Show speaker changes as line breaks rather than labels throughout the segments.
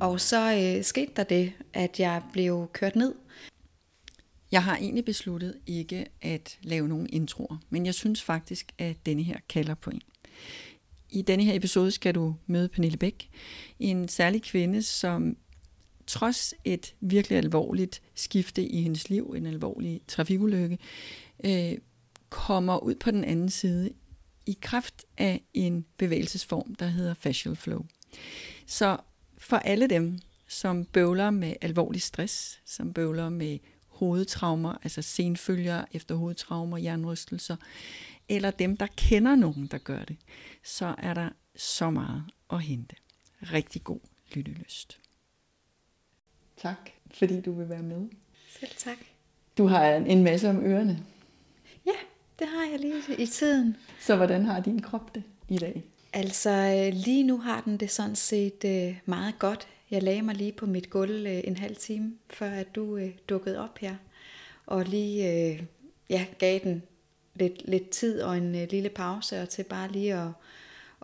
Og så øh, skete der det, at jeg blev kørt ned.
Jeg har egentlig besluttet ikke at lave nogen introer, men jeg synes faktisk, at denne her kalder på en. I denne her episode skal du møde Pernille Bæk, en særlig kvinde, som trods et virkelig alvorligt skifte i hendes liv, en alvorlig trafikulykke, øh, kommer ud på den anden side i kraft af en bevægelsesform, der hedder fascial flow. Så for alle dem, som bøvler med alvorlig stress, som bøvler med hovedtraumer, altså senfølger efter hovedtraumer, jernrystelser, eller dem, der kender nogen, der gør det, så er der så meget at hente. Rigtig god lyttelyst. Tak, fordi du vil være med.
Selv tak.
Du har en masse om ørerne.
Ja, det har jeg lige i tiden.
Så hvordan har din krop det i dag?
Altså øh, lige nu har den det sådan set øh, meget godt. Jeg lagde mig lige på mit gulv øh, en halv time, før at du øh, dukkede op her. Og lige øh, ja, gav den lidt, lidt tid og en øh, lille pause, og til bare lige at,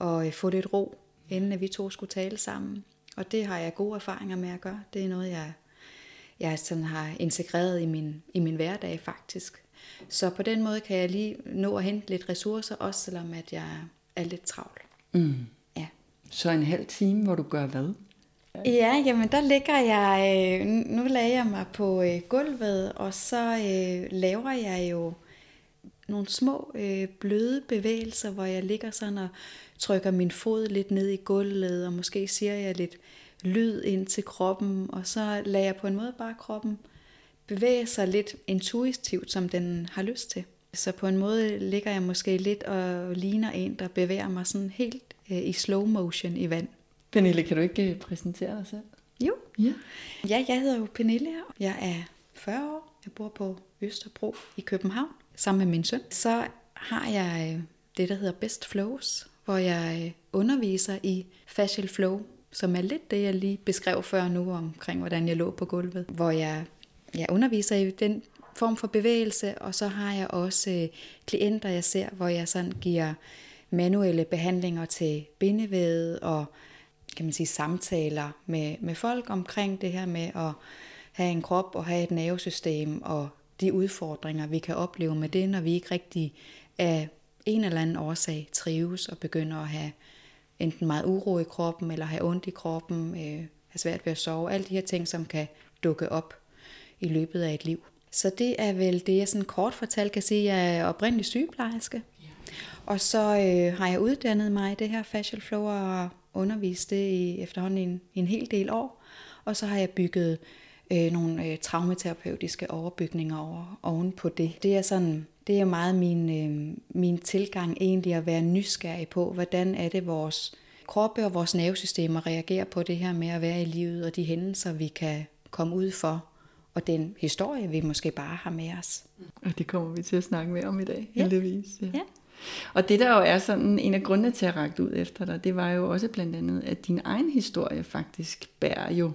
at få lidt ro, inden at vi to skulle tale sammen. Og det har jeg gode erfaringer med at gøre. Det er noget, jeg, jeg sådan har integreret i min, i min hverdag faktisk. Så på den måde kan jeg lige nå at hente lidt ressourcer, også selvom at jeg er lidt travl.
Mm. Ja. Så en halv time, hvor du gør hvad?
Ja, jamen der ligger jeg, øh, nu lagde jeg mig på øh, gulvet, og så øh, laver jeg jo nogle små øh, bløde bevægelser, hvor jeg ligger sådan og trykker min fod lidt ned i gulvet, og måske siger jeg lidt lyd ind til kroppen, og så lader jeg på en måde bare kroppen bevæge sig lidt intuitivt, som den har lyst til. Så på en måde ligger jeg måske lidt og ligner en, der bevæger mig sådan helt øh, i slow motion i vand.
Pernille, kan du ikke øh, præsentere dig selv?
Jo. Ja. ja, jeg hedder jo Pernille, og jeg er 40 år. Jeg bor på Østerbro i København sammen med min søn. Så har jeg øh, det, der hedder Best Flows, hvor jeg øh, underviser i facial flow, som er lidt det, jeg lige beskrev før nu omkring, hvordan jeg lå på gulvet. Hvor jeg, jeg underviser i den form for bevægelse, og så har jeg også øh, klienter, jeg ser, hvor jeg sådan giver manuelle behandlinger til bindevævet og kan man sige, samtaler med, med folk omkring det her med at have en krop og have et nervesystem og de udfordringer, vi kan opleve med det, når vi ikke rigtig af en eller anden årsag trives og begynder at have enten meget uro i kroppen, eller have ondt i kroppen, øh, have svært ved at sove, alle de her ting, som kan dukke op i løbet af et liv. Så det er vel det, jeg sådan kort fortalt kan sige. Jeg er oprindelig sygeplejerske, og så øh, har jeg uddannet mig i det her facial flow og undervist det i efterhånden en, en hel del år. Og så har jeg bygget øh, nogle øh, traumaterapeutiske overbygninger over, oven på det. Det er sådan, det er meget min, øh, min tilgang egentlig at være nysgerrig på, hvordan er det vores kroppe og vores nervesystemer reagerer på det her med at være i livet og de hændelser, vi kan komme ud for og den historie, vi måske bare har med os.
Og det kommer vi til at snakke mere om i dag,
ja. heldigvis. Ja. ja.
Og det der jo er sådan en af grundene til at række ud efter dig, det var jo også blandt andet, at din egen historie faktisk bærer jo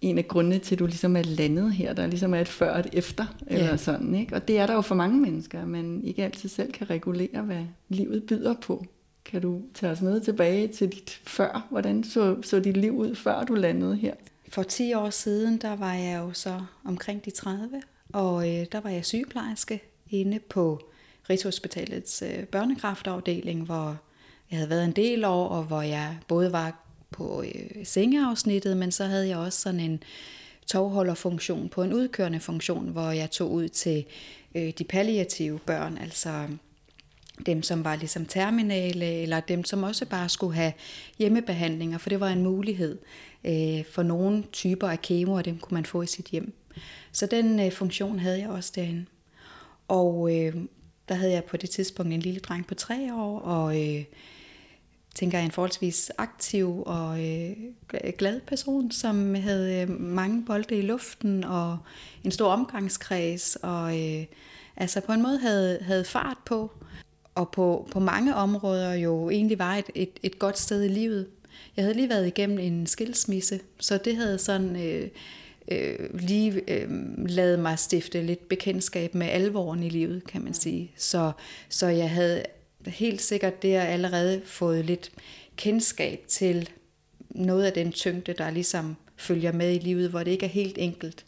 en af grundene til, at du ligesom er landet her. Der ligesom er et før og et efter, ja. eller sådan. Ikke? Og det er der jo for mange mennesker, at man ikke altid selv kan regulere, hvad livet byder på. Kan du tage os med tilbage til dit før? Hvordan så, så dit liv ud, før du landede her?
For 10 år siden, der var jeg jo så omkring de 30, og øh, der var jeg sygeplejerske inde på Rigshospitalets øh, børnekraftafdeling, hvor jeg havde været en del år, og hvor jeg både var på øh, sengeafsnittet, men så havde jeg også sådan en tovholderfunktion på en udkørende funktion, hvor jeg tog ud til øh, de palliative børn, altså dem, som var ligesom terminale, eller dem, som også bare skulle have hjemmebehandlinger, for det var en mulighed øh, for nogle typer af kemo, og dem kunne man få i sit hjem. Så den øh, funktion havde jeg også derinde. Og øh, der havde jeg på det tidspunkt en lille dreng på tre år, og øh, tænker jeg en forholdsvis aktiv og øh, glad person, som havde øh, mange bolde i luften og en stor omgangskreds, og øh, altså på en måde havde, havde fart på, og på, på mange områder jo egentlig var et, et, et godt sted i livet. Jeg havde lige været igennem en skilsmisse, så det havde sådan øh, øh, lige øh, lavet mig stifte lidt bekendtskab med alvoren i livet, kan man sige. Så, så jeg havde helt sikkert der allerede fået lidt kendskab til, noget af den tyngde, der ligesom følger med i livet, hvor det ikke er helt enkelt.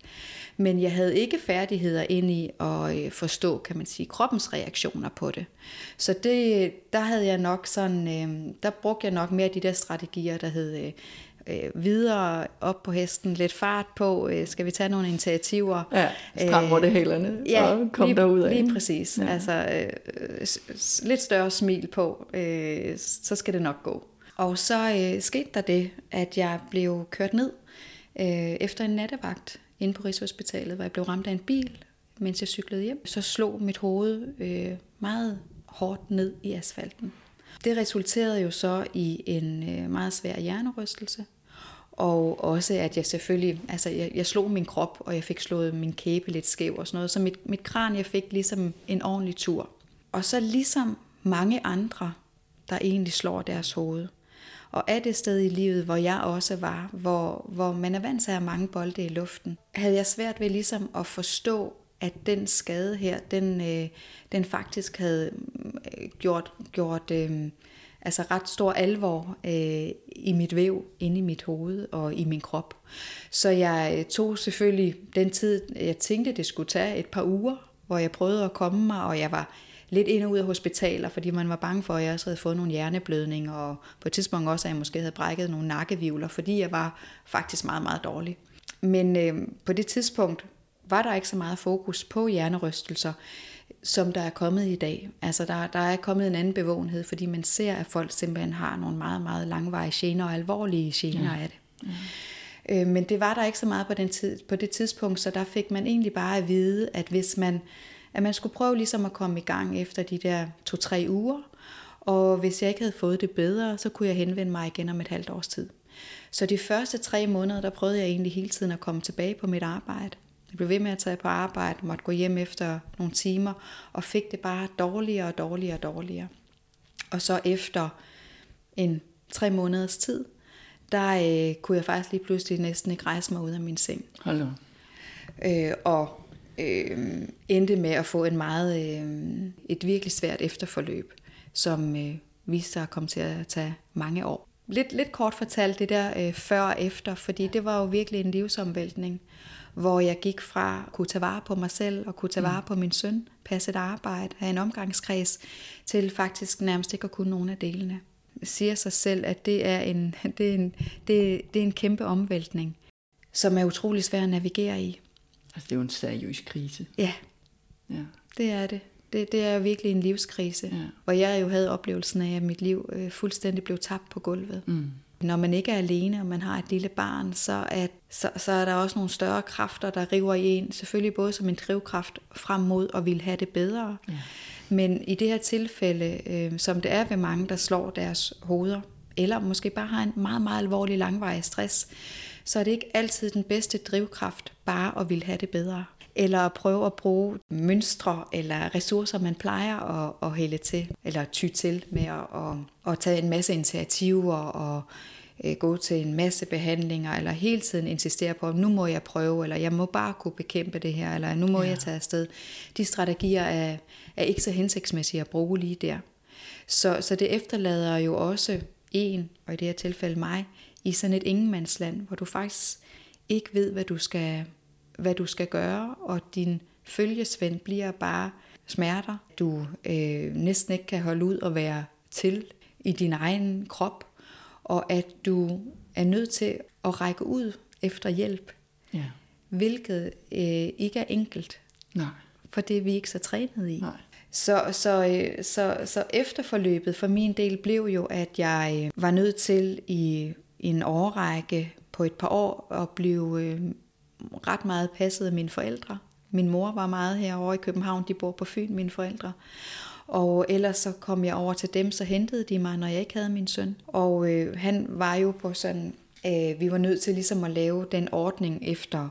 Men jeg havde ikke færdigheder ind i at øh, forstå, kan man sige, kroppens reaktioner på det. Så det, der havde jeg nok sådan, øh, der brugte jeg nok mere de der strategier, der hed øh, videre op på hesten, lidt fart på, øh, skal vi tage nogle initiativer?
Ja, stram det hælerne,
ja,
og kom derud af.
lige præcis. Ja. Altså øh, lidt større smil på, øh, så skal det nok gå. Og så øh, skete der det, at jeg blev kørt ned øh, efter en nattevagt inde på Rigshospitalet, hvor jeg blev ramt af en bil, mens jeg cyklede hjem. Så slog mit hoved øh, meget hårdt ned i asfalten. Det resulterede jo så i en øh, meget svær hjernerystelse, og også at jeg selvfølgelig, altså jeg, jeg slog min krop, og jeg fik slået min kæbe lidt skæv og sådan noget, så mit, mit kran, jeg fik ligesom en ordentlig tur. Og så ligesom mange andre, der egentlig slår deres hoved, og er det sted i livet, hvor jeg også var, hvor, hvor man er vant til at have mange bolde i luften, havde jeg svært ved ligesom at forstå, at den skade her, den, øh, den faktisk havde øh, gjort, gjort øh, altså ret stor alvor øh, i mit væv, inde i mit hoved og i min krop. Så jeg øh, tog selvfølgelig den tid, jeg tænkte, det skulle tage et par uger, hvor jeg prøvede at komme mig, og jeg var lidt ind og ud af hospitaler, fordi man var bange for, at jeg også havde fået nogle hjerneblødninger, og på et tidspunkt også, at jeg måske havde brækket nogle nakkevivler, fordi jeg var faktisk meget, meget dårlig. Men øh, på det tidspunkt var der ikke så meget fokus på hjernerystelser, som der er kommet i dag. Altså der, der er kommet en anden bevågenhed, fordi man ser, at folk simpelthen har nogle meget, meget langvarige gener og alvorlige gener ja. af det. Ja. Øh, men det var der ikke så meget på, den tid, på det tidspunkt, så der fik man egentlig bare at vide, at hvis man, at man skulle prøve ligesom at komme i gang efter de der to-tre uger, og hvis jeg ikke havde fået det bedre, så kunne jeg henvende mig igen om et halvt års tid. Så de første tre måneder, der prøvede jeg egentlig hele tiden at komme tilbage på mit arbejde. Jeg blev ved med at tage på arbejde, måtte gå hjem efter nogle timer, og fik det bare dårligere og dårligere og dårligere. Og så efter en tre måneders tid, der øh, kunne jeg faktisk lige pludselig næsten ikke rejse mig ud af min seng.
Hold
øh, Og øh, endte med at få en meget, øh, et virkelig svært efterforløb, som øh, viste sig at komme til at tage mange år. Lidt, lidt kort fortalt det der øh, før og efter, fordi det var jo virkelig en livsomvæltning hvor jeg gik fra at kunne tage vare på mig selv og kunne tage vare på min søn, passe et arbejde, have en omgangskreds, til faktisk nærmest ikke at kunne nogen af delene. Siger sig selv, at det er en, det er en, det, det er en kæmpe omvæltning, som er utrolig svær at navigere i.
Altså det er jo en seriøs krise.
Ja,
Ja.
det er det. Det, det er virkelig en livskrise,
Ja.
hvor jeg jo havde oplevelsen af, at mit liv øh, fuldstændig blev tabt på gulvet.
Mm.
Når man ikke er alene, og man har et lille barn, så, at, så, så er der også nogle større kræfter, der river i en. Selvfølgelig både som en drivkraft frem mod at ville have det bedre.
Ja.
Men i det her tilfælde, øh, som det er ved mange, der slår deres hoveder, eller måske bare har en meget, meget alvorlig langvarig stress, så er det ikke altid den bedste drivkraft bare at ville have det bedre. Eller at prøve at bruge mønstre eller ressourcer, man plejer at, at hælde til, eller ty til med at, at, at tage en masse initiativer og øh, gå til en masse behandlinger, eller hele tiden insistere på, nu må jeg prøve, eller jeg må bare kunne bekæmpe det her, eller nu må ja. jeg tage afsted. De strategier er, er ikke så hensigtsmæssige at bruge lige der. Så, så det efterlader jo også en, og i det her tilfælde mig, i sådan et ingenmandsland, hvor du faktisk ikke ved, hvad du skal, hvad du skal gøre, og din følgesvend bliver bare smerter. Du øh, næsten ikke kan holde ud og være til i din egen krop, og at du er nødt til at række ud efter hjælp,
Ja.
hvilket øh, ikke er enkelt,
Nej.
for det er vi ikke så trænet i.
Nej.
Så, så, øh, så, så efterforløbet for min del blev jo, at jeg øh, var nødt til i en årrække på et par år og blev øh, ret meget passet af mine forældre. Min mor var meget herovre i København, de bor på Fyn, mine forældre. Og ellers så kom jeg over til dem, så hentede de mig, når jeg ikke havde min søn. Og øh, han var jo på sådan, øh, vi var nødt til ligesom at lave den ordning efter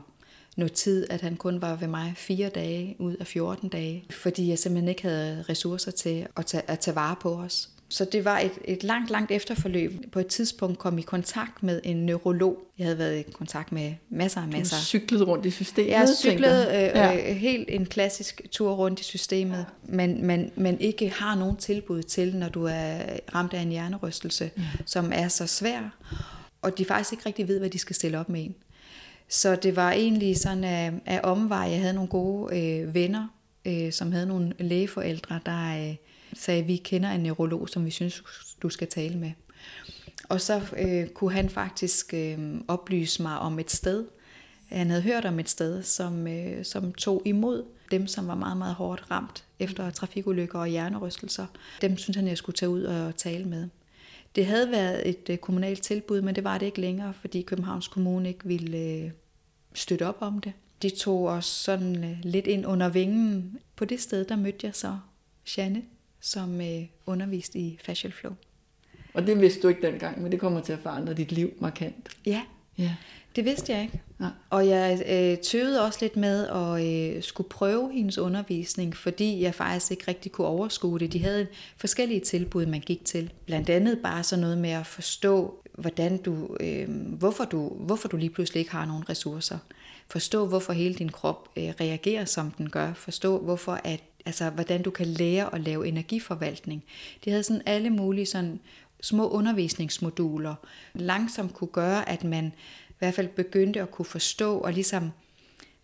noget tid, at han kun var ved mig fire dage ud af 14 dage, fordi jeg simpelthen ikke havde ressourcer til at tage, at tage vare på os. Så det var et, et langt, langt efterforløb. På et tidspunkt kom i kontakt med en neurolog. Jeg havde været i kontakt med masser af
Du
masser.
cyklede rundt i systemet,
Jeg cyklede øh,
Ja.
øh, helt en klassisk tur rundt i systemet, men man, man ikke har nogen tilbud til, når du er ramt af en hjernerystelse, som er så svær. og de faktisk ikke rigtig ved, hvad de skal stille op med en. Så det var egentlig sådan af, af omvej. Jeg havde nogle gode øh, venner, øh, som havde nogle lægeforældre, der øh, sagde, vi kender en neurolog, som vi synes, du skal tale med. Og så øh, kunne han faktisk øh, oplyse mig om et sted. Han havde hørt om et sted, som, øh, som tog imod dem, som var meget, meget hårdt ramt efter trafikulykker og hjernerystelser. Dem synes han, jeg skulle tage ud og tale med. Det havde været et øh, kommunalt tilbud, men det var det ikke længere, fordi Københavns Kommune ikke ville øh, støtte op om det. De tog os sådan øh, lidt ind under vingen. På det sted, der mødte jeg så Janne, som underviste i Facial Flow.
Og det vidste du ikke dengang, men det kommer til at forandre dit liv markant.
Ja, ja. det vidste jeg ikke. Ja. Og jeg øh, tøvede også lidt med at øh, skulle prøve hendes undervisning, fordi jeg faktisk ikke rigtig kunne overskue det. De havde forskellige tilbud, man gik til. Blandt andet bare sådan noget med at forstå, hvordan du, øh, hvorfor, du, hvorfor du lige pludselig ikke har nogen ressourcer. Forstå, hvorfor hele din krop øh, reagerer, som den gør. Forstå, hvorfor at, altså, hvordan du kan lære at lave energiforvaltning. De havde sådan alle mulige sådan små undervisningsmoduler langsomt kunne gøre, at man i hvert fald begyndte at kunne forstå og ligesom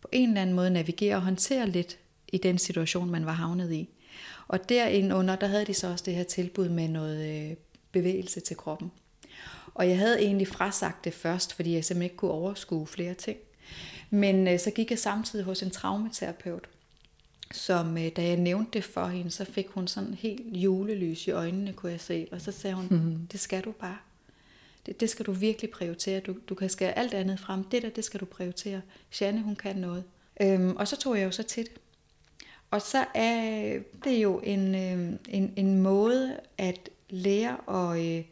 på en eller anden måde navigere og håndtere lidt i den situation, man var havnet i. Og derinde der havde de så også det her tilbud med noget øh, bevægelse til kroppen. Og jeg havde egentlig frasagt det først, fordi jeg simpelthen ikke kunne overskue flere ting. Men øh, så gik jeg samtidig hos en traumaterapeut, som øh, da jeg nævnte det for hende, så fik hun sådan helt julelys i øjnene, kunne jeg se. Og så sagde hun, mm-hmm. det skal du bare. Det, det skal du virkelig prioritere. Du, du kan skære alt andet frem. Det der, det skal du prioritere. Janne, hun kan noget. Øhm, og så tog jeg jo så til det. Og så er det jo en, øh, en, en måde at lære at øh,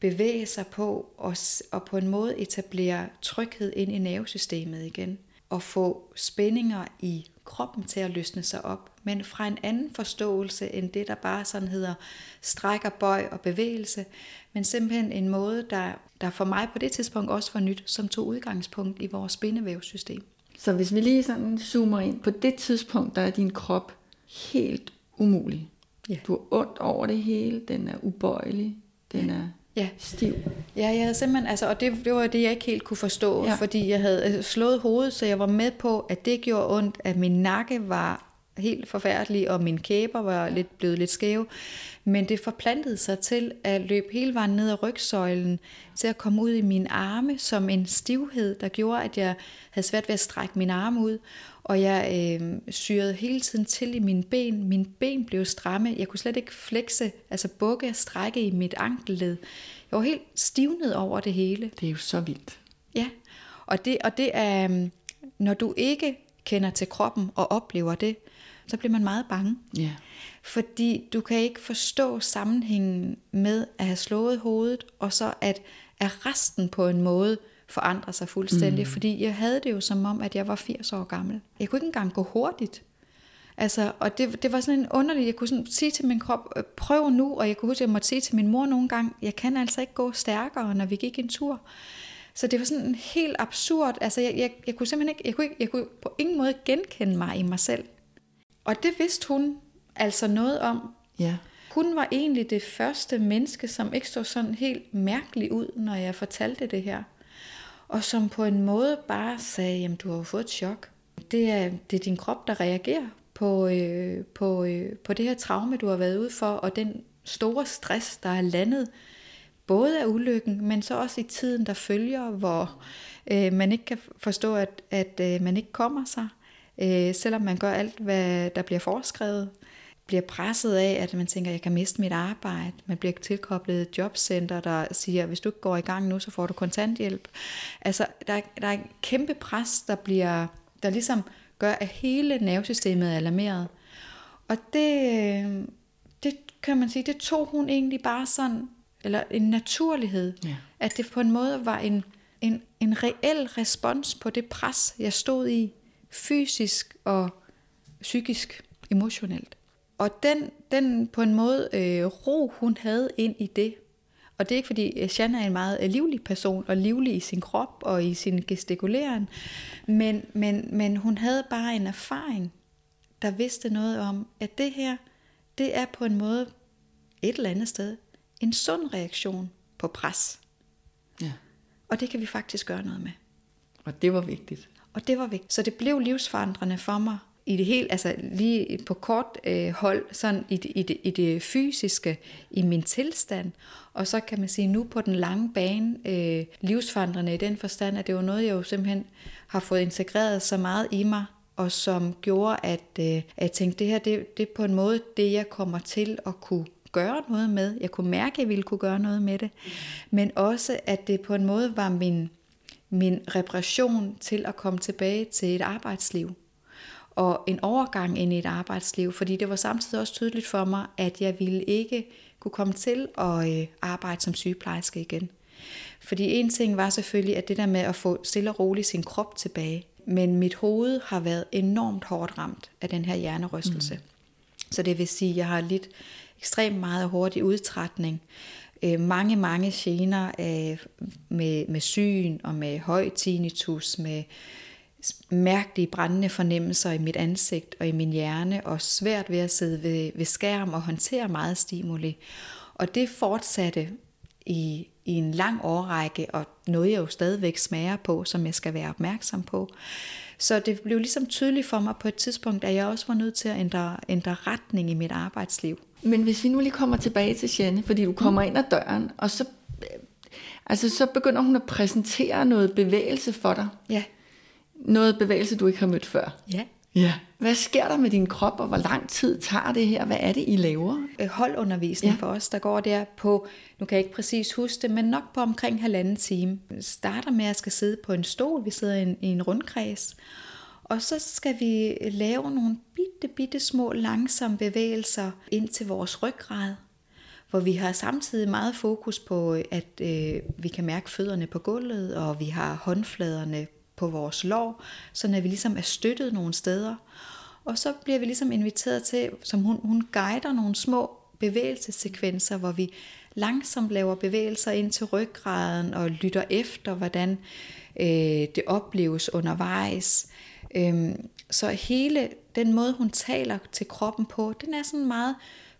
bevæge sig på, og, og på en måde etablere tryghed ind i nervesystemet igen. Og få spændinger i kroppen til at løsne sig op, men fra en anden forståelse end det, der bare sådan hedder stræk og bøj og bevægelse, men simpelthen en måde, der, der for mig på det tidspunkt også var nyt, som tog udgangspunkt i vores bindevævssystem.
Så hvis vi lige sådan zoomer ind, på det tidspunkt, der er din krop helt umulig. Ja. Du har ondt over det hele, den er ubøjelig, den er ja. stiv.
Ja, jeg havde simpelthen, altså, og det, det var det, jeg ikke helt kunne forstå, ja. fordi jeg havde øh, slået hovedet, så jeg var med på, at det gjorde ondt, at min nakke var helt forfærdelig, og min kæber var lidt, blevet lidt skæve. Men det forplantede sig til at løbe hele vejen ned ad rygsøjlen, til at komme ud i mine arme som en stivhed, der gjorde, at jeg havde svært ved at strække mine arme ud. Og jeg øh, syrede hele tiden til i mine ben. Mine ben blev stramme. Jeg kunne slet ikke flexe, altså bukke og strække i mit ankelled. Jeg var helt stivnet over det hele.
Det er jo så vildt.
Ja, og det, og det er, øhm, når du ikke kender til kroppen og oplever det, så bliver man meget bange. Ja. Fordi du kan ikke forstå sammenhængen med at have slået hovedet, og så at, at resten på en måde forandrer sig fuldstændig. Mm. Fordi jeg havde det jo som om, at jeg var 80 år gammel. Jeg kunne ikke engang gå hurtigt. Altså, og det, det var sådan en underlig, jeg kunne sådan sige til min krop, øh, prøv nu, og jeg kunne huske, at jeg måtte sige til min mor nogle gange, jeg kan altså ikke gå stærkere, når vi gik en tur. Så det var sådan helt absurd, altså jeg, jeg, jeg kunne simpelthen ikke jeg, kunne ikke, jeg kunne på ingen måde genkende mig i mig selv. Og det vidste hun altså noget om. Ja. Hun var egentlig det første menneske, som ikke så sådan helt mærkeligt ud, når jeg fortalte det her. Og som på en måde bare sagde, jamen du har jo fået et chok. Det er, det er din krop, der reagerer på, øh, på, øh, på det her traume, du har været ude for, og den store stress, der er landet, både af ulykken, men så også i tiden, der følger, hvor øh, man ikke kan forstå, at, at øh, man ikke kommer sig øh, selvom man gør alt, hvad der bliver foreskrevet, bliver presset af, at man tænker, at jeg kan miste mit arbejde. Man bliver tilkoblet et jobcenter, der siger, at hvis du ikke går i gang nu, så får du kontanthjælp. Altså, der, er, der er en kæmpe pres, der bliver, der ligesom gør, at hele nervesystemet er alarmeret. Og det, øh, det kan man sige, det tog hun egentlig bare sådan, eller en naturlighed, ja. at det på en måde var en, en, en reel respons på det pres, jeg stod i fysisk og psykisk, emotionelt. Og den, den på en måde øh, ro, hun havde ind i det, og det er ikke fordi, Shanna er en meget øh, livlig person, og livlig i sin krop og i sin gestikulering, men, men, men hun havde bare en erfaring, der vidste noget om, at det her, det er på en måde et eller andet sted en sund reaktion på pres. Ja. Og det kan vi faktisk gøre noget med.
Og det var vigtigt.
Og det var vigtigt. Så det blev livsforandrende for mig i det hele, altså lige på kort øh, hold, sådan i det, i, det, i det fysiske, i min tilstand, og så kan man sige nu på den lange bane, øh, livsforandrende i den forstand, at det var noget, jeg jo simpelthen har fået integreret så meget i mig, og som gjorde, at, øh, at jeg tænkte, det her, det, det er på en måde det, jeg kommer til at kunne gøre noget med. Jeg kunne mærke, at jeg ville kunne gøre noget med det. Men også, at det på en måde var min, min reparation til at komme tilbage til et arbejdsliv. Og en overgang ind i et arbejdsliv, fordi det var samtidig også tydeligt for mig, at jeg ville ikke kunne komme til at øh, arbejde som sygeplejerske igen. Fordi en ting var selvfølgelig, at det der med at få stille og roligt sin krop tilbage, men mit hoved har været enormt hårdt ramt af den her hjernerystelse. Mm. Så det vil sige, at jeg har lidt ekstremt meget hurtig udtrætning, øh, mange, mange gener øh, med, med syn og med høj tinnitus, med mærkelige brændende fornemmelser i mit ansigt og i min hjerne, og svært ved at sidde ved, ved skærm og håndtere meget stimuli. Og det fortsatte i, i en lang årrække, og noget jeg jo stadigvæk smager på, som jeg skal være opmærksom på. Så det blev ligesom tydeligt for mig på et tidspunkt, at jeg også var nødt til at ændre, ændre retning i mit arbejdsliv.
Men hvis vi nu lige kommer tilbage til Janne, fordi du kommer mm. ind ad døren, og så, altså, så begynder hun at præsentere noget bevægelse for dig.
Ja.
Noget bevægelse, du ikke har mødt før.
Ja.
Ja. Hvad sker der med din krop, og hvor lang tid tager det her? Hvad er det, I laver?
Øh, holdundervisning ja. for os, der går der på, nu kan jeg ikke præcis huske det, men nok på omkring halvanden time. Starter med, at jeg skal sidde på en stol. Vi sidder i en, i en rundkreds. Og så skal vi lave nogle bitte, bitte små langsomme bevægelser ind til vores ryggrad, hvor vi har samtidig meget fokus på, at øh, vi kan mærke fødderne på gulvet, og vi har håndfladerne på vores lår, så når vi ligesom er støttet nogle steder. Og så bliver vi ligesom inviteret til, som hun, hun guider nogle små bevægelsessekvenser, hvor vi langsomt laver bevægelser ind til ryggraden og lytter efter, hvordan øh, det opleves undervejs. Øhm, så hele den måde, hun taler til kroppen på, den er sådan meget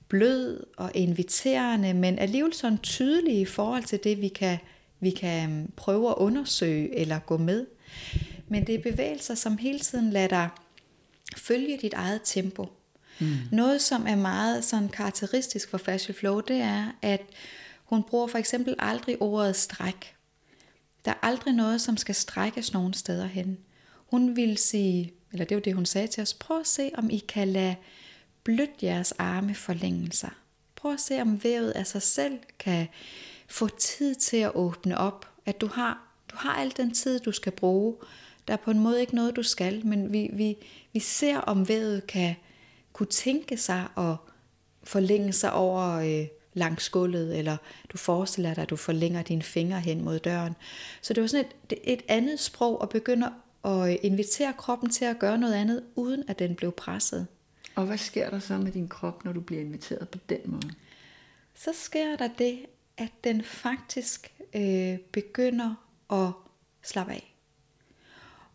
blød og inviterende, men alligevel sådan tydelig i forhold til det, vi kan, vi kan øhm, prøve at undersøge eller gå med. Men det er bevægelser, som hele tiden lader dig følge dit eget tempo. Mm. Noget, som er meget sådan karakteristisk for Fashion Flow, det er, at hun bruger for eksempel aldrig ordet stræk. Der er aldrig noget, som skal strækkes nogen steder hen. Hun vil sige, eller det var det, hun sagde til os, prøv at se, om I kan lade blødt jeres arme forlænge sig. Prøv at se, om vævet af sig selv kan få tid til at åbne op. At du har, du har al den tid, du skal bruge. Der er på en måde ikke noget, du skal, men vi, vi, vi ser, om vævet kan kunne tænke sig og forlænge sig over øh, langs gulvet, eller du forestiller dig, at du forlænger dine fingre hen mod døren. Så det var sådan et, et andet sprog at begynde at invitere kroppen til at gøre noget andet, uden at den blev presset.
Og hvad sker der så med din krop, når du bliver inviteret på den måde?
Så sker der det, at den faktisk øh, begynder at slappe af.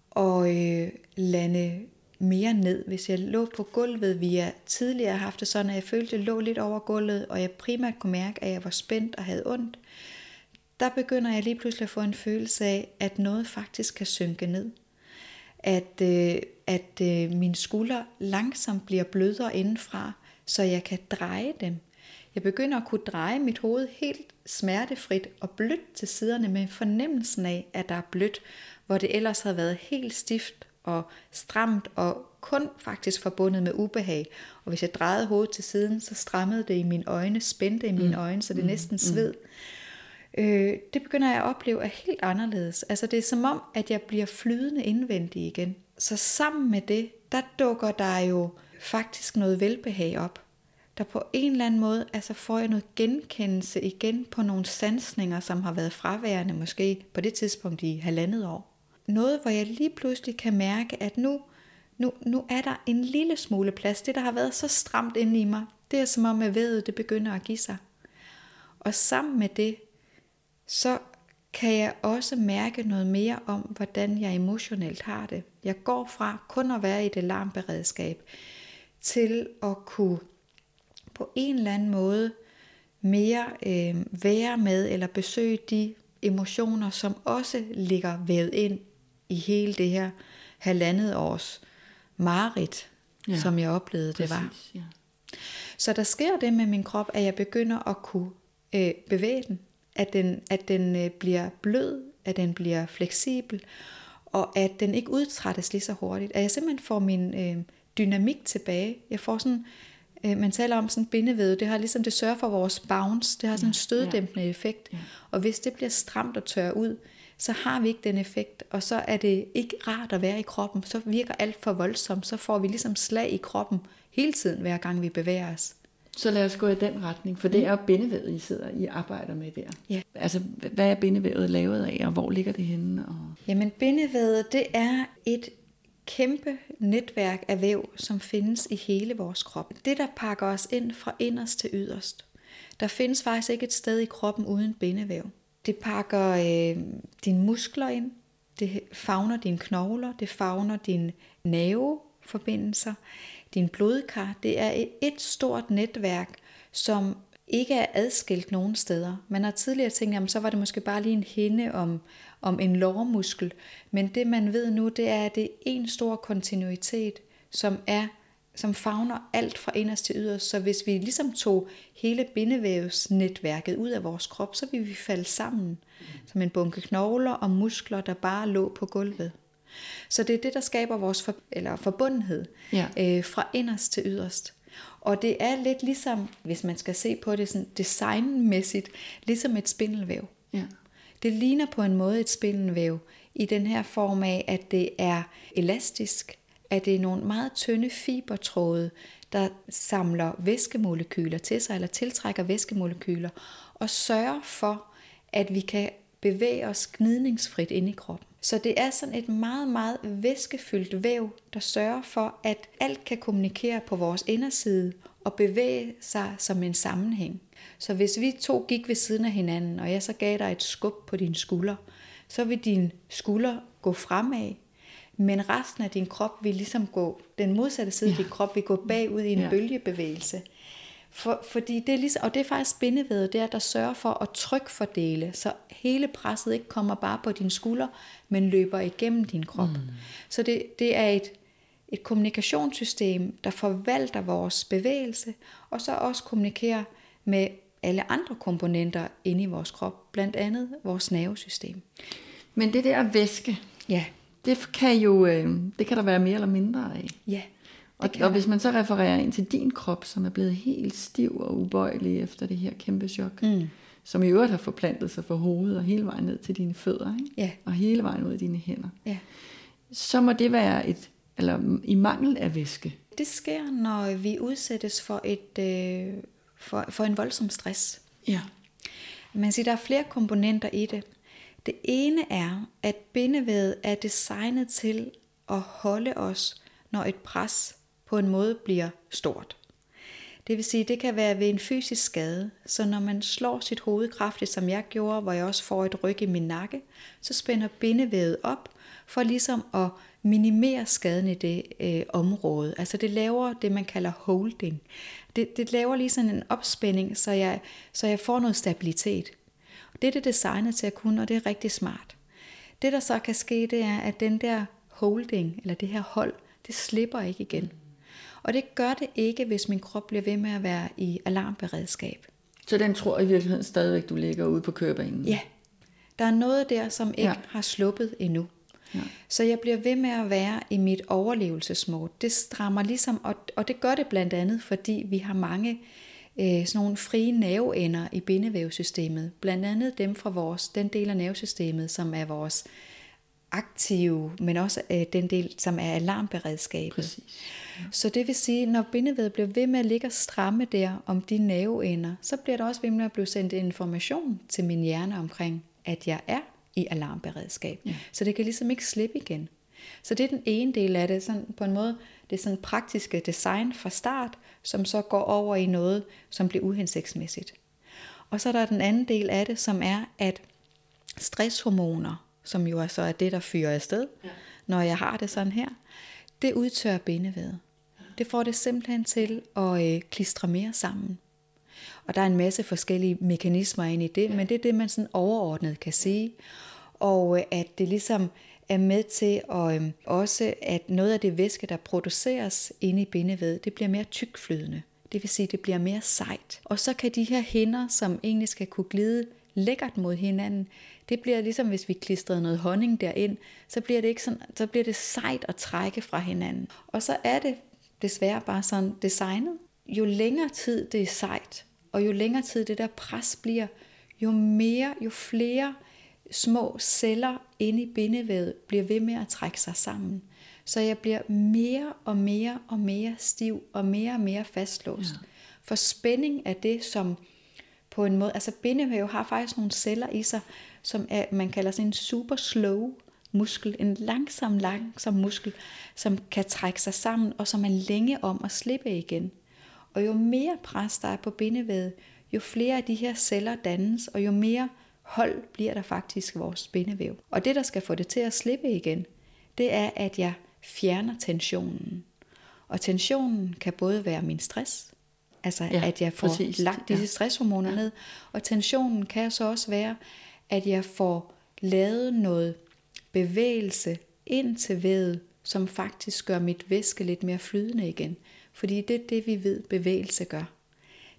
Og øh, lande mere ned. Hvis jeg lå på gulvet, vi jeg tidligere haft det sådan, at jeg følte, at jeg lå lidt over gulvet, og jeg primært kunne mærke, at jeg var spændt og havde ondt, der begynder jeg lige pludselig at få en følelse af, at noget faktisk kan synke ned at, øh, at øh, mine skuldre langsomt bliver blødere indenfra, så jeg kan dreje dem. Jeg begynder at kunne dreje mit hoved helt smertefrit og blødt til siderne med fornemmelsen af, at der er blødt, hvor det ellers havde været helt stift og stramt og kun faktisk forbundet med ubehag. Og hvis jeg drejede hovedet til siden, så strammede det i mine øjne, spændte i mine mm. øjne, så det mm. næsten sved. Mm øh, det begynder jeg at opleve er helt anderledes. Altså det er som om, at jeg bliver flydende indvendig igen. Så sammen med det, der dukker der jo faktisk noget velbehag op. Der på en eller anden måde, altså får jeg noget genkendelse igen på nogle sansninger, som har været fraværende måske på det tidspunkt i halvandet år. Noget, hvor jeg lige pludselig kan mærke, at nu, nu, nu er der en lille smule plads. Det, der har været så stramt inde i mig, det er som om, at vedet det begynder at give sig. Og sammen med det, så kan jeg også mærke noget mere om, hvordan jeg emotionelt har det. Jeg går fra kun at være i det alarmberedskab, til at kunne på en eller anden måde mere øh, være med eller besøge de emotioner, som også ligger vævet ind i hele det her halvandet års mareridt,
Ja,
som jeg oplevede, det var.
Præcis, ja.
Så der sker det med min krop, at jeg begynder at kunne øh, bevæge den. At den, at den øh, bliver blød, at den bliver fleksibel, og at den ikke udtrættes lige så hurtigt. At jeg simpelthen får min øh, dynamik tilbage. Jeg får sådan, øh, man taler om sådan bindevæd, det har ligesom, det sørger for vores bounce, det har sådan en støddæmpende effekt.
Ja.
Og hvis det bliver stramt og tør ud, så har vi ikke den effekt, og så er det ikke rart at være i kroppen. Så virker alt for voldsomt, så får vi ligesom slag i kroppen hele tiden, hver gang vi bevæger os.
Så lad os gå i den retning, for det er bindevævet, I sidder I arbejder med der.
Ja.
Altså, hvad er bindevævet lavet af, og hvor ligger det henne? Og...
Jamen bindevævet, det er et kæmpe netværk af væv, som findes i hele vores krop. Det, der pakker os ind fra inderst til yderst. Der findes faktisk ikke et sted i kroppen uden bindevæv. Det pakker øh, dine muskler ind, det fagner dine knogler, det fagner dine nerveforbindelser, din blodkar. Det er et, et stort netværk, som ikke er adskilt nogen steder. Man har tidligere tænkt, jamen så var det måske bare lige en hinde om, om en lårmuskel. Men det man ved nu, det er, at det er en stor kontinuitet, som er som fagner alt fra inderst til yderst. Så hvis vi ligesom tog hele bindevævsnetværket ud af vores krop, så ville vi falde sammen som en bunke knogler og muskler, der bare lå på gulvet. Så det er det, der skaber vores for, eller forbundenhed
Ja.
øh, fra inderst til yderst. Og det er lidt ligesom, hvis man skal se på det sådan designmæssigt, ligesom et spindelvæv.
Ja.
Det ligner på en måde et spindelvæv i den her form af, at det er elastisk, at det er nogle meget tynde fibertråde, der samler væskemolekyler til sig, eller tiltrækker væskemolekyler, og sørger for, at vi kan bevæge os gnidningsfrit ind i kroppen. Så det er sådan et meget, meget væskefyldt væv, der sørger for, at alt kan kommunikere på vores inderside og bevæge sig som en sammenhæng. Så hvis vi to gik ved siden af hinanden, og jeg så gav dig et skub på din skulder, så vil din skulder gå fremad, men resten af din krop vil ligesom gå, den modsatte side af din krop vil gå bagud i en
Ja.
bølgebevægelse. For, fordi det er ligesom, og det er faktisk bindevævet, det er, der sørger for at trykfordele, så hele presset ikke kommer bare på din skulder, men løber igennem din krop. Mm. Så det, det er et, et kommunikationssystem, der forvalter vores bevægelse, og så også kommunikerer med alle andre komponenter inde i vores krop, blandt andet vores nervesystem.
Men det der væske,
Ja,
det kan jo øh, det kan der være mere eller mindre af.
ja.
Og, og hvis man så refererer ind til din krop, som er blevet helt stiv og ubøjelig efter det her kæmpe chok, mm. som i øvrigt har forplantet sig fra hovedet og hele vejen ned til dine fødder, ikke?
Ja.
og hele vejen ud i dine hænder,
Ja.
så må det være et, eller i mangel af væske.
Det sker, når vi udsættes for, et, øh, for, for en voldsom stress.
Ja.
Man siger, der er flere komponenter i det. Det ene er, at bindevævet er designet til at holde os, når et pres på en måde bliver stort. Det vil sige, det kan være ved en fysisk skade, så når man slår sit hoved kraftigt, som jeg gjorde, hvor jeg også får et ryg i min nakke, så spænder bindevævet op for ligesom at minimere skaden i det øh, område. Altså det laver det, man kalder holding. Det, det laver lige sådan en opspænding, så jeg, så jeg får noget stabilitet. Det er det designet til at kunne, og det er rigtig smart. Det der så kan ske, det er, at den der holding, eller det her hold, det slipper ikke igen. Og det gør det ikke, hvis min krop bliver ved med at være i alarmberedskab.
Så den tror i virkeligheden stadigvæk, du ligger ude på kørebanen.
Ja, der er noget der, som ikke
ja.
har sluppet endnu.
Ja.
Så jeg bliver ved med at være i mit overlevelsesmode. Det strammer ligesom, og, og det gør det blandt andet, fordi vi har mange øh, sådan nogle frie nerveender i bindevævsystemet. Blandt andet dem fra vores, den del af nervesystemet, som er vores aktive, men også øh, den del, som er alarmberedskabet.
Præcis.
Så det vil sige, når bindevævet bliver ved med at ligge og stramme der om de nerveender, så bliver der også ved med at blive sendt information til min hjerne omkring, at jeg er i alarmberedskab. Ja. Så det kan ligesom ikke slippe igen. Så det er den ene del af det, sådan på en måde, det er sådan praktiske design fra start, som så går over i noget, som bliver uhensigtsmæssigt. Og så er der den anden del af det, som er, at stresshormoner, som jo er så er det, der fyrer afsted, ja. når jeg har det sådan her, det udtørrer bindevævet. Det får det simpelthen til at øh, klistre mere sammen. Og der er en masse forskellige mekanismer ind i det, men det er det, man sådan overordnet kan sige. Og øh, at det ligesom er med til at øhm, også, at noget af det væske, der produceres inde i bindevæd, det bliver mere tykflydende. Det vil sige, det bliver mere sejt. Og så kan de her hinder, som egentlig skal kunne glide lækkert mod hinanden, det bliver ligesom, hvis vi klistrede noget honning derind, så bliver det, ikke sådan, så bliver det sejt at trække fra hinanden. Og så er det desværre bare sådan designet. Jo længere tid det er sejt, og jo længere tid det der pres bliver, jo mere, jo flere små celler inde i bindevævet bliver ved med at trække sig sammen. Så jeg bliver mere og mere og mere stiv og mere og mere fastlåst. Ja. For spænding er det, som på en måde, altså bindevæv har faktisk nogle celler i sig, som er, man kalder sådan en super slow muskel, en langsom, langsom muskel, som kan trække sig sammen, og som er længe om at slippe igen. Og jo mere pres der er på bindevævet, jo flere af de her celler dannes, og jo mere hold bliver der faktisk vores bindevæv. Og det, der skal få det til at slippe igen, det er, at jeg fjerner tensionen. Og tensionen kan både være min stress, altså ja, at jeg får præcis. lagt disse ja. stresshormoner ja. ned, og tensionen kan så også være, at jeg får lavet noget bevægelse ind til vævet, som faktisk gør mit væske lidt mere flydende igen. Fordi det er det, vi ved, bevægelse gør.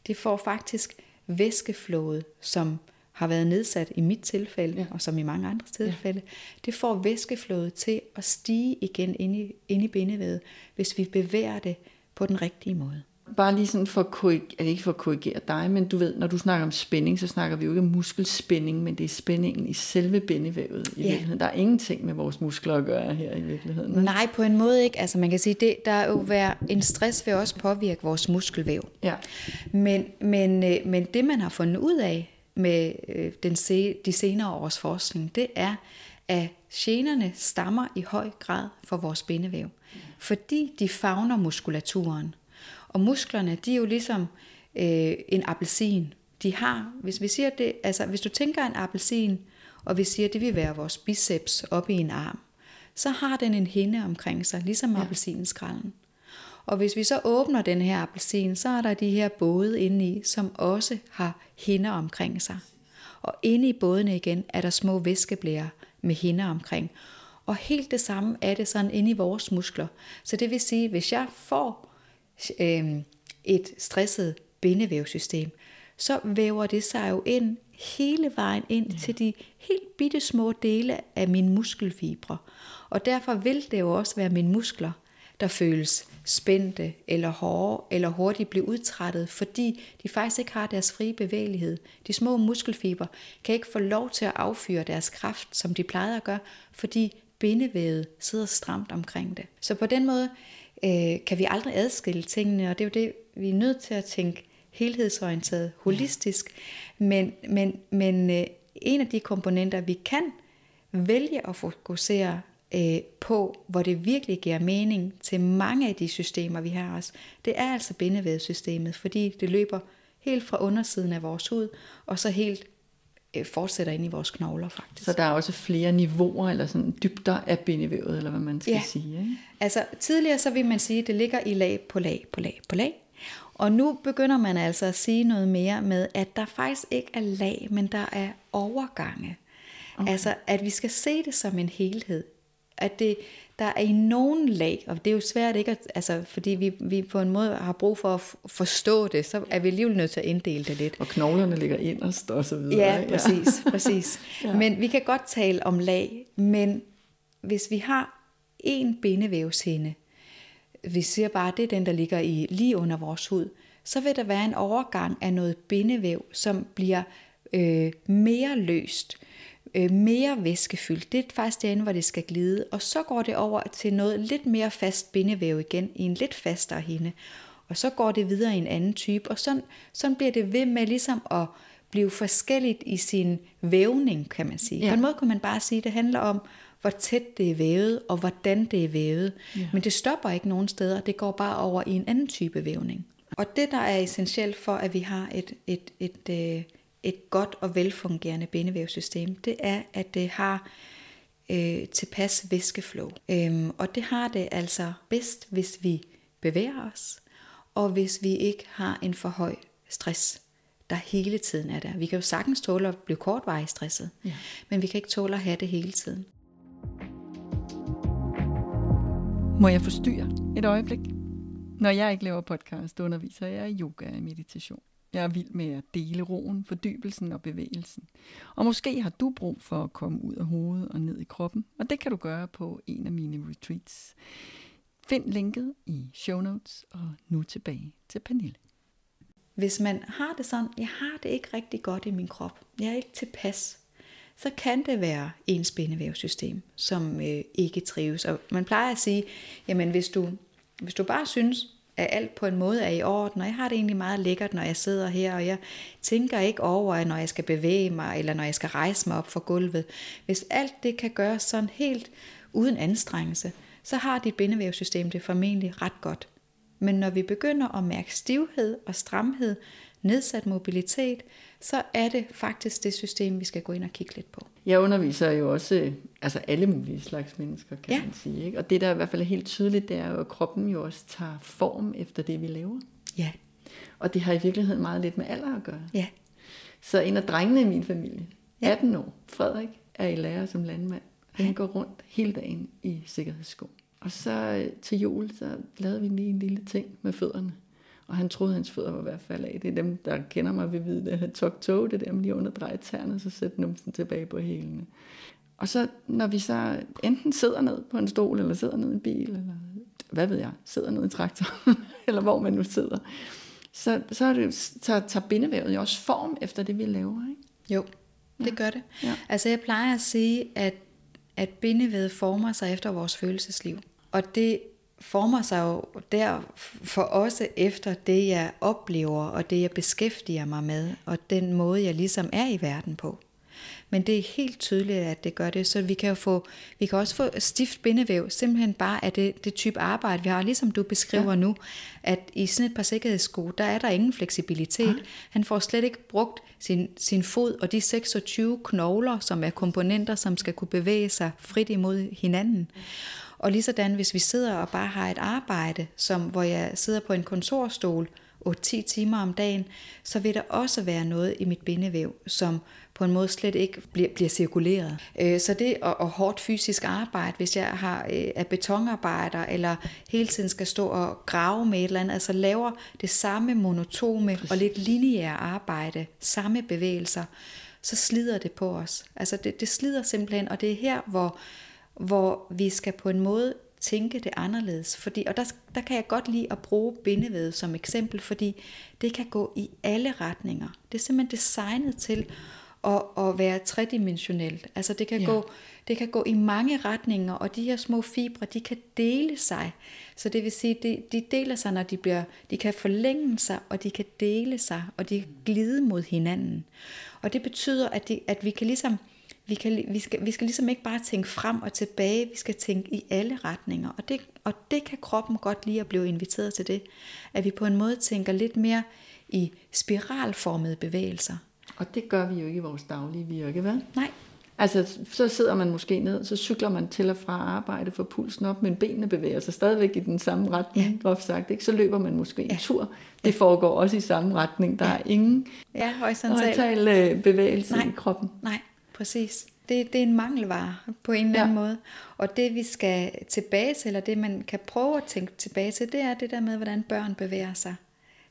Det får faktisk væskeflådet, som har været nedsat i mit tilfælde, ja. og som i mange andre tilfælde, ja. det får væskeflådet til at stige igen ind i, ind i bindevævet, hvis vi bevæger det på den rigtige måde.
Bare lige sådan for at korrigere, ikke for at korrigere dig, men du ved, når du snakker om spænding, så snakker vi jo ikke om muskelspænding, men det er spændingen i selve bindevævet i ja. virkeligheden. Der er ingenting med vores muskler at gøre her i virkeligheden.
Nej, på en måde ikke. Altså man kan sige, det, der er jo være, en stress vil også påvirke vores muskelvæv.
Ja.
Men, men, øh, men det man har fundet ud af, med øh, den se, de senere års forskning, det er, at generne stammer i høj grad fra vores bindevæv. Fordi de fagner muskulaturen. Og musklerne, de er jo ligesom øh, en appelsin. De har, hvis vi siger det, altså hvis du tænker en appelsin, og vi siger, at det vil være vores biceps op i en arm, så har den en hinde omkring sig, ligesom ja. appelsinskralden. Og hvis vi så åbner den her appelsin, så er der de her både inde i, som også har hinder omkring sig. Og inde i bådene igen er der små væskeblære med hinder omkring. Og helt det samme er det sådan inde i vores muskler. Så det vil sige, hvis jeg får øh, et stresset bindevævsystem, så væver det sig jo ind hele vejen ind ja. til de helt bitte små dele af mine muskelfibre. Og derfor vil det jo også være mine muskler, der føles spændte eller hårde eller hurtigt blive udtrættet, fordi de faktisk ikke har deres frie bevægelighed. De små muskelfiber kan ikke få lov til at affyre deres kraft, som de plejede at gøre, fordi bindevævet sidder stramt omkring det. Så på den måde øh, kan vi aldrig adskille tingene, og det er jo det, vi er nødt til at tænke helhedsorienteret, holistisk. Men, men, men øh, en af de komponenter, vi kan vælge at fokusere øh, på, hvor det virkelig giver mening til mange af de systemer, vi har også, det er altså bindevævssystemet, fordi det løber helt fra undersiden af vores hud, og så helt øh, fortsætter ind i vores knogler faktisk.
Så der er også flere niveauer, eller sådan dybder af bindevævet, eller hvad man skal ja. sige. Ikke?
Altså tidligere så vil man sige, at det ligger i lag på lag på lag på lag. Og nu begynder man altså at sige noget mere med, at der faktisk ikke er lag, men der er overgange. Okay. Altså at vi skal se det som en helhed at det, der er i nogen lag, og det er jo svært ikke, at, altså, fordi vi, vi på en måde har brug for at forstå det, så er vi alligevel nødt til at inddele det lidt.
Og knoglerne ligger inderst og så videre.
Ja, præcis. Ja. præcis. ja. Men vi kan godt tale om lag, men hvis vi har en bindevævshinde, vi siger bare, at det er den, der ligger i lige under vores hud, så vil der være en overgang af noget bindevæv, som bliver øh, mere løst øh, mere væskefyldt. Det er faktisk derinde, hvor det skal glide. Og så går det over til noget lidt mere fast bindevæv igen, i en lidt fastere hinde. Og så går det videre i en anden type, og sådan, sådan bliver det ved med ligesom at blive forskelligt i sin vævning, kan man sige. Ja. På en måde kan man bare sige, at det handler om, hvor tæt det er vævet, og hvordan det er vævet. Ja. Men det stopper ikke nogen steder, det går bare over i en anden type vævning. Og det, der er essentielt for, at vi har et, et, et, et øh, et godt og velfungerende bindevævssystem, det er, at det har øh, tilpas væskeflow. Øhm, og det har det altså bedst, hvis vi bevæger os, og hvis vi ikke har en for høj stress der hele tiden er der. Vi kan jo sagtens tåle at blive kortvarigt stresset, ja. men vi kan ikke tåle at have det hele tiden.
Må jeg forstyrre et øjeblik? Når jeg ikke laver podcast, underviser jeg i yoga og meditation. Jeg er vild med at dele roen, fordybelsen og bevægelsen. Og måske har du brug for at komme ud af hovedet og ned i kroppen, og det kan du gøre på en af mine retreats. Find linket i show notes, og nu tilbage til Pernille.
Hvis man har det sådan, jeg har det ikke rigtig godt i min krop, jeg er ikke tilpas, så kan det være en bindevævsystem, som øh, ikke trives. Og man plejer at sige, jamen hvis du, hvis du bare synes, at alt på en måde er i orden, og jeg har det egentlig meget lækkert, når jeg sidder her, og jeg tænker ikke over, at når jeg skal bevæge mig, eller når jeg skal rejse mig op fra gulvet. Hvis alt det kan gøres sådan helt uden anstrengelse, så har dit bindevævssystem det formentlig ret godt. Men når vi begynder at mærke stivhed og stramhed, nedsat mobilitet, så er det faktisk det system, vi skal gå ind og kigge lidt på.
Jeg underviser jo også altså alle mulige slags mennesker, kan ja. man sige. Ikke? Og det, der i hvert fald er helt tydeligt, det er jo, at kroppen jo også tager form efter det, vi laver.
Ja.
Og det har i virkeligheden meget lidt med alder at gøre.
Ja.
Så en af drengene i min familie, ja. 18 år, Frederik, er i lærer som landmand. Han ja. går rundt hele dagen i sikkerhedssko. Og så øh, til jul, så lavede vi lige en lille ting med fødderne. Og han troede, at hans fødder var i hvert fald af. Det er dem, der kender mig ved vide, det her tok toe, det der med lige underdreje tæerne, så sætte numsen tilbage på hælene. Og så når vi så enten sidder ned på en stol, eller sidder ned i en bil, eller hvad ved jeg, sidder ned i traktor, eller hvor man nu sidder, så, så, er det, så tager bindevævet jo også form efter det, vi laver. Ikke?
Jo, det ja. gør det. Ja. Altså jeg plejer at sige, at, at bindevævet former sig efter vores følelsesliv. Og det former sig jo der for også efter det, jeg oplever, og det, jeg beskæftiger mig med, og den måde, jeg ligesom er i verden på. Men det er helt tydeligt, at det gør det, så vi kan jo få, vi kan også få stift bindevæv, simpelthen bare af det, det type arbejde, vi har, ligesom du beskriver ja. nu, at i sådan et par sikkerhedssko, der er der ingen fleksibilitet. Ja. Han får slet ikke brugt sin, sin fod og de 26 knogler, som er komponenter, som skal kunne bevæge sig frit imod hinanden. Og lige sådan, hvis vi sidder og bare har et arbejde, som, hvor jeg sidder på en kontorstol 8-10 timer om dagen, så vil der også være noget i mit bindevæv, som på en måde slet ikke bliver, bliver cirkuleret. Øh, så det og, og hårdt fysisk arbejde, hvis jeg har øh, er betonarbejder, eller hele tiden skal stå og grave med et eller andet, altså laver det samme monotome og lidt lineære arbejde, samme bevægelser, så slider det på os. Altså det, det slider simpelthen, og det er her, hvor hvor vi skal på en måde tænke det anderledes. Fordi, og der, der kan jeg godt lide at bruge bindevævet som eksempel, fordi det kan gå i alle retninger. Det er simpelthen designet til at, at være tredimensionelt. Altså det kan, ja. gå, det kan gå i mange retninger, og de her små fibre, de kan dele sig. Så det vil sige, de, de deler sig, når de bliver, de kan forlænge sig, og de kan dele sig, og de kan glide mod hinanden. Og det betyder, at, de, at vi kan ligesom vi, kan, vi, skal, vi skal ligesom ikke bare tænke frem og tilbage, vi skal tænke i alle retninger. Og det, og det kan kroppen godt lide at blive inviteret til det. At vi på en måde tænker lidt mere i spiralformede bevægelser.
Og det gør vi jo ikke i vores daglige virke, vel?
Nej.
Altså, så sidder man måske ned, så cykler man til og fra arbejde, for pulsen op, men benene bevæger sig stadigvæk i den samme retning, ja. sagt, ikke? Så løber man måske ja. en tur. Det foregår også i samme retning. Der ja. er ingen
ja, horisontal
øh, bevægelse Nej. i kroppen.
Nej, præcis. Det, det er en mangelvare på en eller anden ja. måde. Og det vi skal tilbage til, eller det man kan prøve at tænke tilbage til, det er det der med, hvordan børn bevæger sig.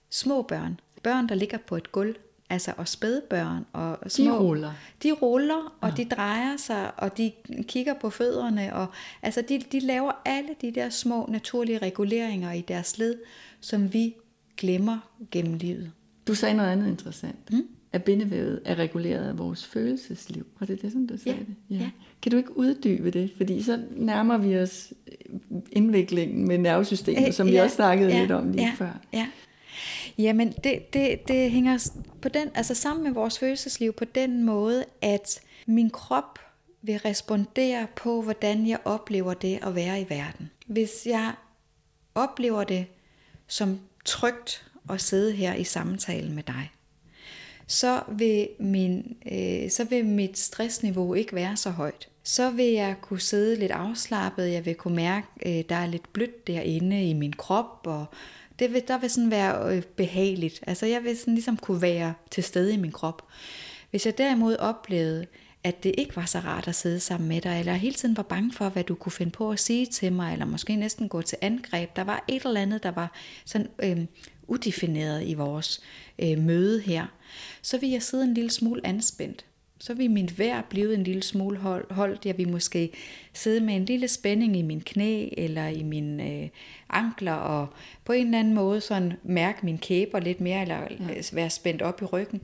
Små børn. Børn, der ligger på et gulv. Altså og spædbørn og små.
De ruller.
De ruller, og ja. de drejer sig, og de kigger på fødderne. Og, altså de, de laver alle de der små naturlige reguleringer i deres led, som vi glemmer gennem livet.
Du sagde noget andet interessant. Mm? At bindevævet er reguleret af vores følelsesliv. Var det det, som du sagde?
Ja.
Det?
Ja. ja.
Kan du ikke uddybe det? Fordi så nærmer vi os indviklingen med nervesystemet, som ja, vi også snakkede ja, lidt om lige
ja,
før.
Ja. Jamen, det, det, det hænger på den, altså sammen med vores følelsesliv på den måde, at min krop vil respondere på, hvordan jeg oplever det at være i verden. Hvis jeg oplever det som trygt at sidde her i samtale med dig, så vil, min, øh, så vil mit stressniveau ikke være så højt. Så vil jeg kunne sidde lidt afslappet, jeg vil kunne mærke, øh, der er lidt blødt derinde i min krop, og Det vil, der vil sådan være øh, behageligt. Altså jeg vil sådan ligesom kunne være til stede i min krop. Hvis jeg derimod oplevede, at det ikke var så rart at sidde sammen med dig, eller hele tiden var bange for, hvad du kunne finde på at sige til mig, eller måske næsten gå til angreb. Der var et eller andet, der var sådan øh, udefineret i vores øh, møde her. Så vil jeg sidde en lille smule anspændt. Så vil min vejr blive en lille smule holdt. Jeg vil måske sidde med en lille spænding i min knæ eller i mine øh, ankler, og på en eller anden måde sådan mærke min kæber lidt mere, eller ja. være spændt op i ryggen.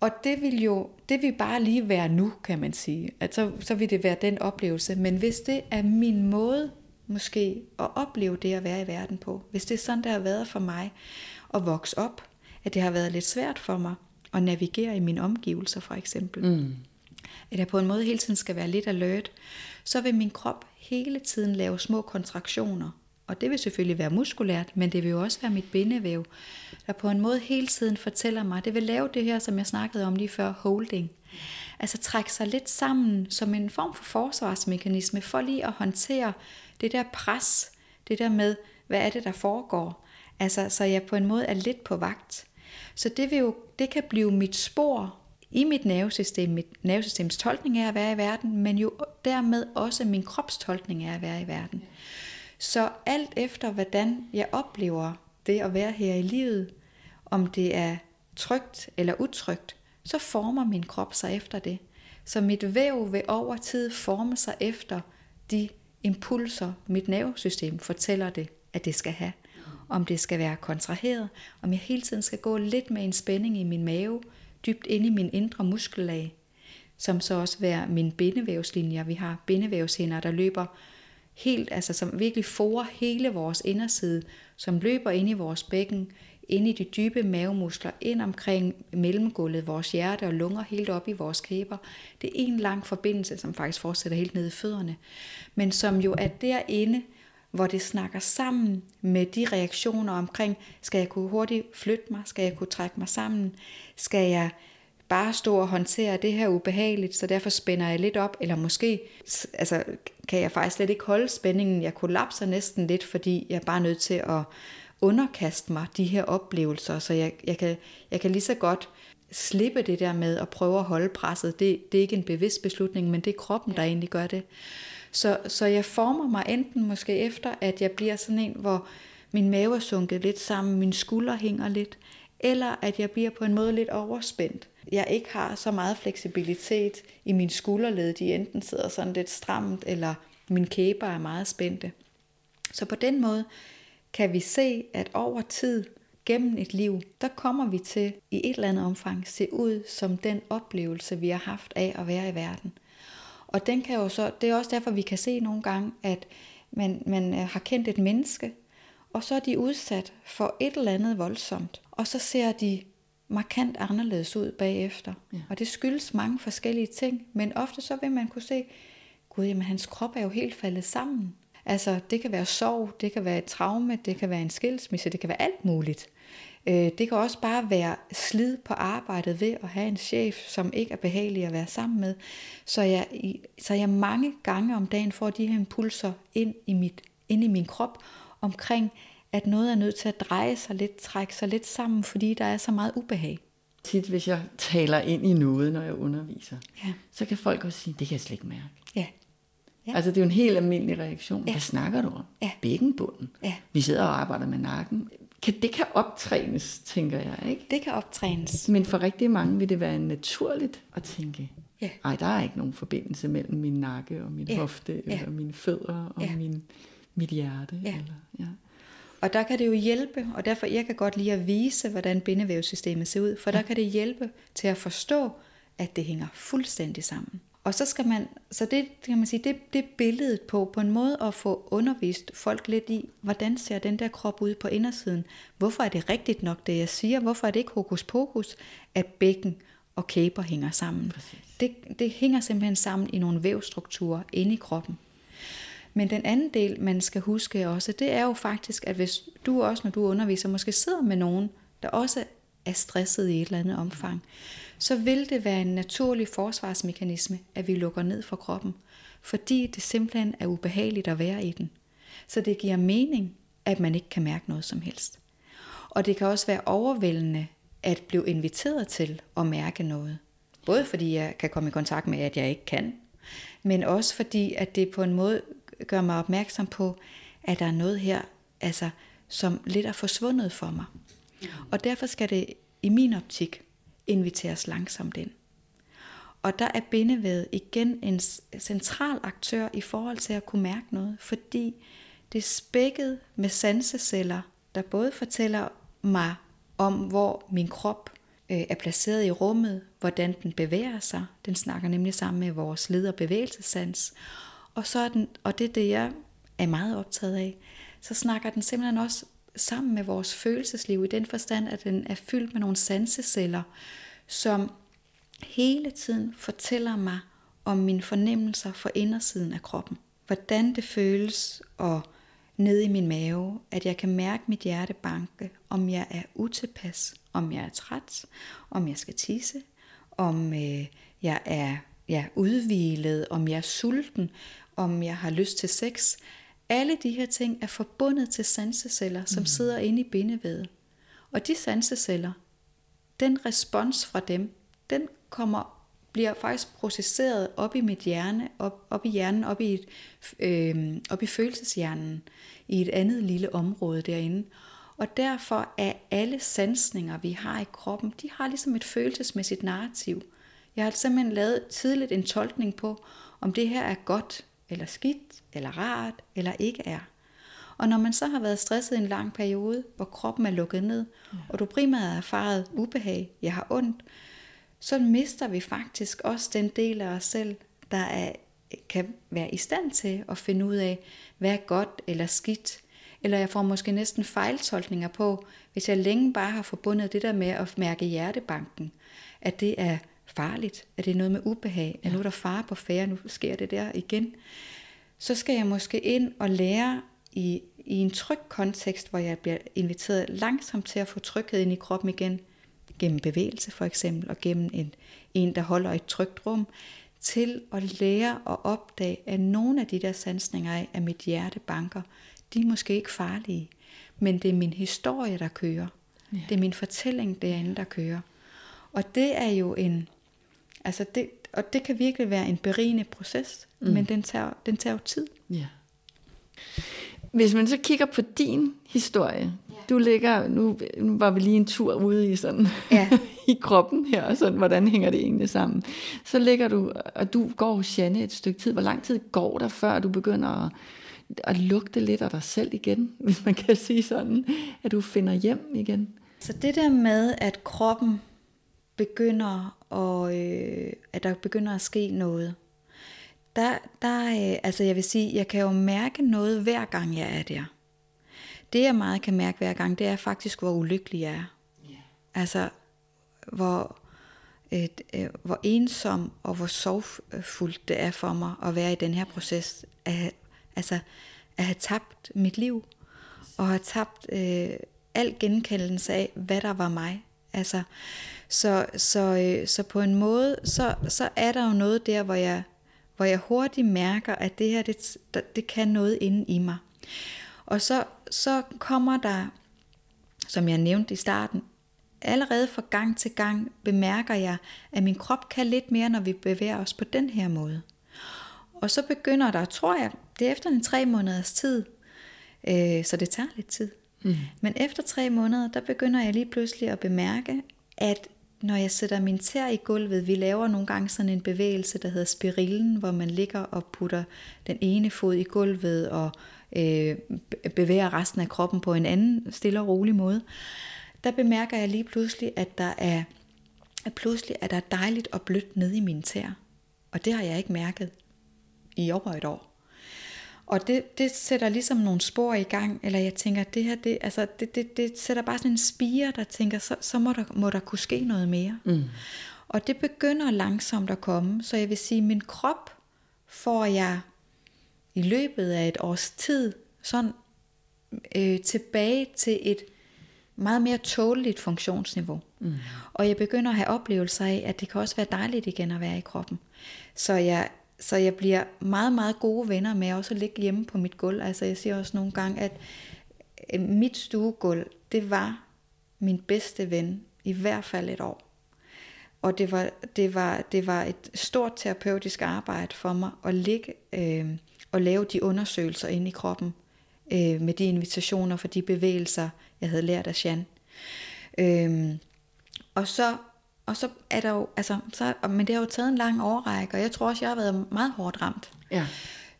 Og det vil jo, det vil bare lige være nu, kan man sige. At så, så vil det være den oplevelse. Men hvis det er min måde, måske, at opleve det at være i verden på, hvis det er sådan, det har været for mig at vokse op, at det har været lidt svært for mig at navigere i mine omgivelser, for eksempel. Mm. At jeg på en måde hele tiden skal være lidt alert, så vil min krop hele tiden lave små kontraktioner og det vil selvfølgelig være muskulært, men det vil jo også være mit bindevæv, der på en måde hele tiden fortæller mig, det vil lave det her, som jeg snakkede om lige før, holding. Altså trække sig lidt sammen som en form for forsvarsmekanisme, for lige at håndtere det der pres, det der med, hvad er det, der foregår. Altså, så jeg på en måde er lidt på vagt. Så det, vil jo, det kan blive mit spor i mit nervesystem, mit nervesystems tolkning af at være i verden, men jo dermed også min krops tolkning af at være i verden. Så alt efter, hvordan jeg oplever det at være her i livet, om det er trygt eller utrygt, så former min krop sig efter det. Så mit væv vil over tid forme sig efter de impulser, mit nervesystem fortæller det, at det skal have. Om det skal være kontraheret, om jeg hele tiden skal gå lidt med en spænding i min mave, dybt inde i min indre muskellag, som så også være min bindevævslinjer. Vi har bindevævshinder, der løber helt, altså som virkelig forer hele vores inderside, som løber ind i vores bækken, ind i de dybe mavemuskler, ind omkring mellemgulvet, vores hjerte og lunger, helt op i vores kæber. Det er en lang forbindelse, som faktisk fortsætter helt ned i fødderne, men som jo er derinde, hvor det snakker sammen med de reaktioner omkring, skal jeg kunne hurtigt flytte mig, skal jeg kunne trække mig sammen, skal jeg bare stå og håndtere det her ubehageligt, så derfor spænder jeg lidt op, eller måske altså, kan jeg faktisk slet ikke holde spændingen. Jeg kollapser næsten lidt, fordi jeg er bare nødt til at underkaste mig de her oplevelser, så jeg, jeg, kan, jeg kan lige så godt slippe det der med at prøve at holde presset. Det, det er ikke en bevidst beslutning, men det er kroppen, der egentlig gør det. Så, så jeg former mig enten måske efter, at jeg bliver sådan en, hvor min mave er sunket lidt sammen, min skulder hænger lidt, eller at jeg bliver på en måde lidt overspændt jeg ikke har så meget fleksibilitet i min skulderled. De enten sidder sådan lidt stramt, eller min kæber er meget spændte. Så på den måde kan vi se, at over tid, gennem et liv, der kommer vi til i et eller andet omfang se ud som den oplevelse, vi har haft af at være i verden. Og den kan jo så, det er også derfor, vi kan se nogle gange, at man, man øh, har kendt et menneske, og så er de udsat for et eller andet voldsomt, og så ser de markant anderledes ud bagefter. Ja. Og det skyldes mange forskellige ting, men ofte så vil man kunne se, gud, jamen hans krop er jo helt faldet sammen. Altså det kan være sorg, det kan være et traume, det kan være en skilsmisse, det kan være alt muligt. Øh, det kan også bare være slid på arbejdet ved at have en chef, som ikke er behagelig at være sammen med. Så jeg, så jeg mange gange om dagen får de her impulser ind i, mit, ind i min krop omkring, at noget er nødt til at dreje sig lidt, trække sig lidt sammen, fordi der er så meget ubehag.
Tit, hvis jeg taler ind i noget, når jeg underviser, ja. så kan folk også sige, det kan jeg slet ikke mærke.
Ja.
Ja. Altså det er jo en helt almindelig reaktion. Ja. Hvad snakker du om?
Ja.
Bækkenbunden. Ja. Vi sidder og arbejder med nakken. Kan, det kan optrænes, tænker jeg. ikke?
Det kan optrænes.
Men for rigtig mange vil det være naturligt at tænke,
ja.
ej, der er ikke nogen forbindelse mellem min nakke og min ja. hofte, ja. eller mine fødder og ja. min, mit hjerte.
Ja.
Eller, ja.
Og der kan det jo hjælpe, og derfor jeg kan godt lide at vise, hvordan bindevævssystemet ser ud, for der kan det hjælpe til at forstå, at det hænger fuldstændig sammen. Og så skal man, så det kan man sige, det, det billedet på, på en måde at få undervist folk lidt i, hvordan ser den der krop ud på indersiden? Hvorfor er det rigtigt nok, det jeg siger? Hvorfor er det ikke hokus pokus, at bækken og kæber hænger sammen? Det, det hænger simpelthen sammen i nogle vævstrukturer inde i kroppen. Men den anden del, man skal huske også, det er jo faktisk, at hvis du også, når du underviser, måske sidder med nogen, der også er stresset i et eller andet omfang, så vil det være en naturlig forsvarsmekanisme, at vi lukker ned for kroppen, fordi det simpelthen er ubehageligt at være i den. Så det giver mening, at man ikke kan mærke noget som helst. Og det kan også være overvældende at blive inviteret til at mærke noget. Både fordi jeg kan komme i kontakt med, at jeg ikke kan, men også fordi, at det på en måde gør mig opmærksom på, at der er noget her, altså, som lidt er forsvundet for mig. Mm. Og derfor skal det i min optik inviteres langsomt ind. Og der er bindevævet igen en central aktør i forhold til at kunne mærke noget, fordi det er spækket med sanseceller, der både fortæller mig om, hvor min krop øh, er placeret i rummet, hvordan den bevæger sig. Den snakker nemlig sammen med vores led- og bevægelsessans. Og, så er den, og det er det, jeg er meget optaget af, så snakker den simpelthen også sammen med vores følelsesliv i den forstand, at den er fyldt med nogle sanseceller, som hele tiden fortæller mig om mine fornemmelser for indersiden af kroppen. Hvordan det føles og ned i min mave, at jeg kan mærke mit hjerte banke, om jeg er utilpas, om jeg er træt, om jeg skal tisse, om øh, jeg er ja, udvilet, om jeg er sulten, om jeg har lyst til sex. Alle de her ting er forbundet til sanseceller, som mm. sidder inde i bindevædet. Og de sanseceller, den respons fra dem, den kommer bliver faktisk processeret op i mit hjerne, op, op i hjernen, op i, et, øh, op i følelseshjernen, i et andet lille område derinde. Og derfor er alle sansninger, vi har i kroppen, de har ligesom et følelsesmæssigt narrativ. Jeg har simpelthen lavet tidligt en tolkning på, om det her er godt, eller skidt, eller rart, eller ikke er. Og når man så har været stresset i en lang periode, hvor kroppen er lukket ned, og du primært har erfaret ubehag, jeg har ondt, så mister vi faktisk også den del af os selv, der er, kan være i stand til at finde ud af, hvad er godt eller skidt. Eller jeg får måske næsten fejltolkninger på, hvis jeg længe bare har forbundet det der med at mærke hjertebanken, at det er farligt, at det er noget med ubehag, at nu er der far på færre, nu sker det der igen. Så skal jeg måske ind og lære i, i en tryg kontekst, hvor jeg bliver inviteret langsomt til at få tryghed ind i kroppen igen, gennem bevægelse for eksempel, og gennem en, en der holder et trygt rum, til at lære og opdage, at nogle af de der sansninger af, at mit hjerte banker, de er måske ikke farlige, men det er min historie, der kører. Ja. Det er min fortælling derinde, der kører. Og det er jo en, altså det, og det kan virkelig være en berigende proces, mm. men den tager, den tager jo tid. Ja.
Hvis man så kigger på din historie, du ligger, nu, nu var vi lige en tur ude i sådan, ja. i kroppen her, og sådan, hvordan hænger det egentlig sammen. Så ligger du, og du går hos Janne et stykke tid. Hvor lang tid går der, før du begynder at, at lugte lidt af dig selv igen, hvis man kan sige sådan, at du finder hjem igen?
Så det der med, at kroppen begynder, og, øh, at der begynder at ske noget, der, der øh, altså jeg vil sige, jeg kan jo mærke noget hver gang jeg er der. Det jeg meget kan mærke hver gang, det er faktisk, hvor ulykkelig jeg er. Yeah. Altså, hvor, et, øh, hvor ensom og hvor sorgfuldt det er for mig at være i den her proces. At, altså, at have tabt mit liv, og have tabt øh, al genkendelse af, hvad der var mig. Altså, så, så, øh, så på en måde, så, så er der jo noget der, hvor jeg, hvor jeg hurtigt mærker, at det her, det, det kan noget inde i mig. Og så, så kommer der, som jeg nævnte i starten, allerede fra gang til gang bemærker jeg, at min krop kan lidt mere, når vi bevæger os på den her måde. Og så begynder der, tror jeg, det er efter en tre måneders tid, øh, så det tager lidt tid. Mm. Men efter tre måneder, der begynder jeg lige pludselig at bemærke, at når jeg sætter min tær i gulvet, vi laver nogle gange sådan en bevægelse, der hedder spirillen, hvor man ligger og putter den ene fod i gulvet og øh, bevæger resten af kroppen på en anden stille og rolig måde, der bemærker jeg lige pludselig, at der er at pludselig er der dejligt og blødt nede i min tær. Og det har jeg ikke mærket i over et år. Og det, det sætter ligesom nogle spor i gang, eller jeg tænker, det her, det, altså, det, det, det sætter bare sådan en spire, der tænker, så, så må, der, må der kunne ske noget mere. Mm. Og det begynder langsomt at komme, så jeg vil sige, min krop får jeg i løbet af et års tid sådan øh, tilbage til et meget mere tåleligt funktionsniveau. Mm. Og jeg begynder at have oplevelser af, at det kan også være dejligt igen at være i kroppen. Så jeg, så jeg bliver meget, meget gode venner med også at ligge hjemme på mit gulv. Altså jeg siger også nogle gange, at øh, mit stuegulv, det var min bedste ven i hvert fald et år. Og det var, det var, det var et stort terapeutisk arbejde for mig at ligge øh, og lave de undersøgelser inde i kroppen øh, med de invitationer for de bevægelser, jeg havde lært af Jan. Øh, og så og så er der jo, altså, så, men det har jo taget en lang overrække, og jeg tror også, jeg har været meget hårdt ramt.
Ja.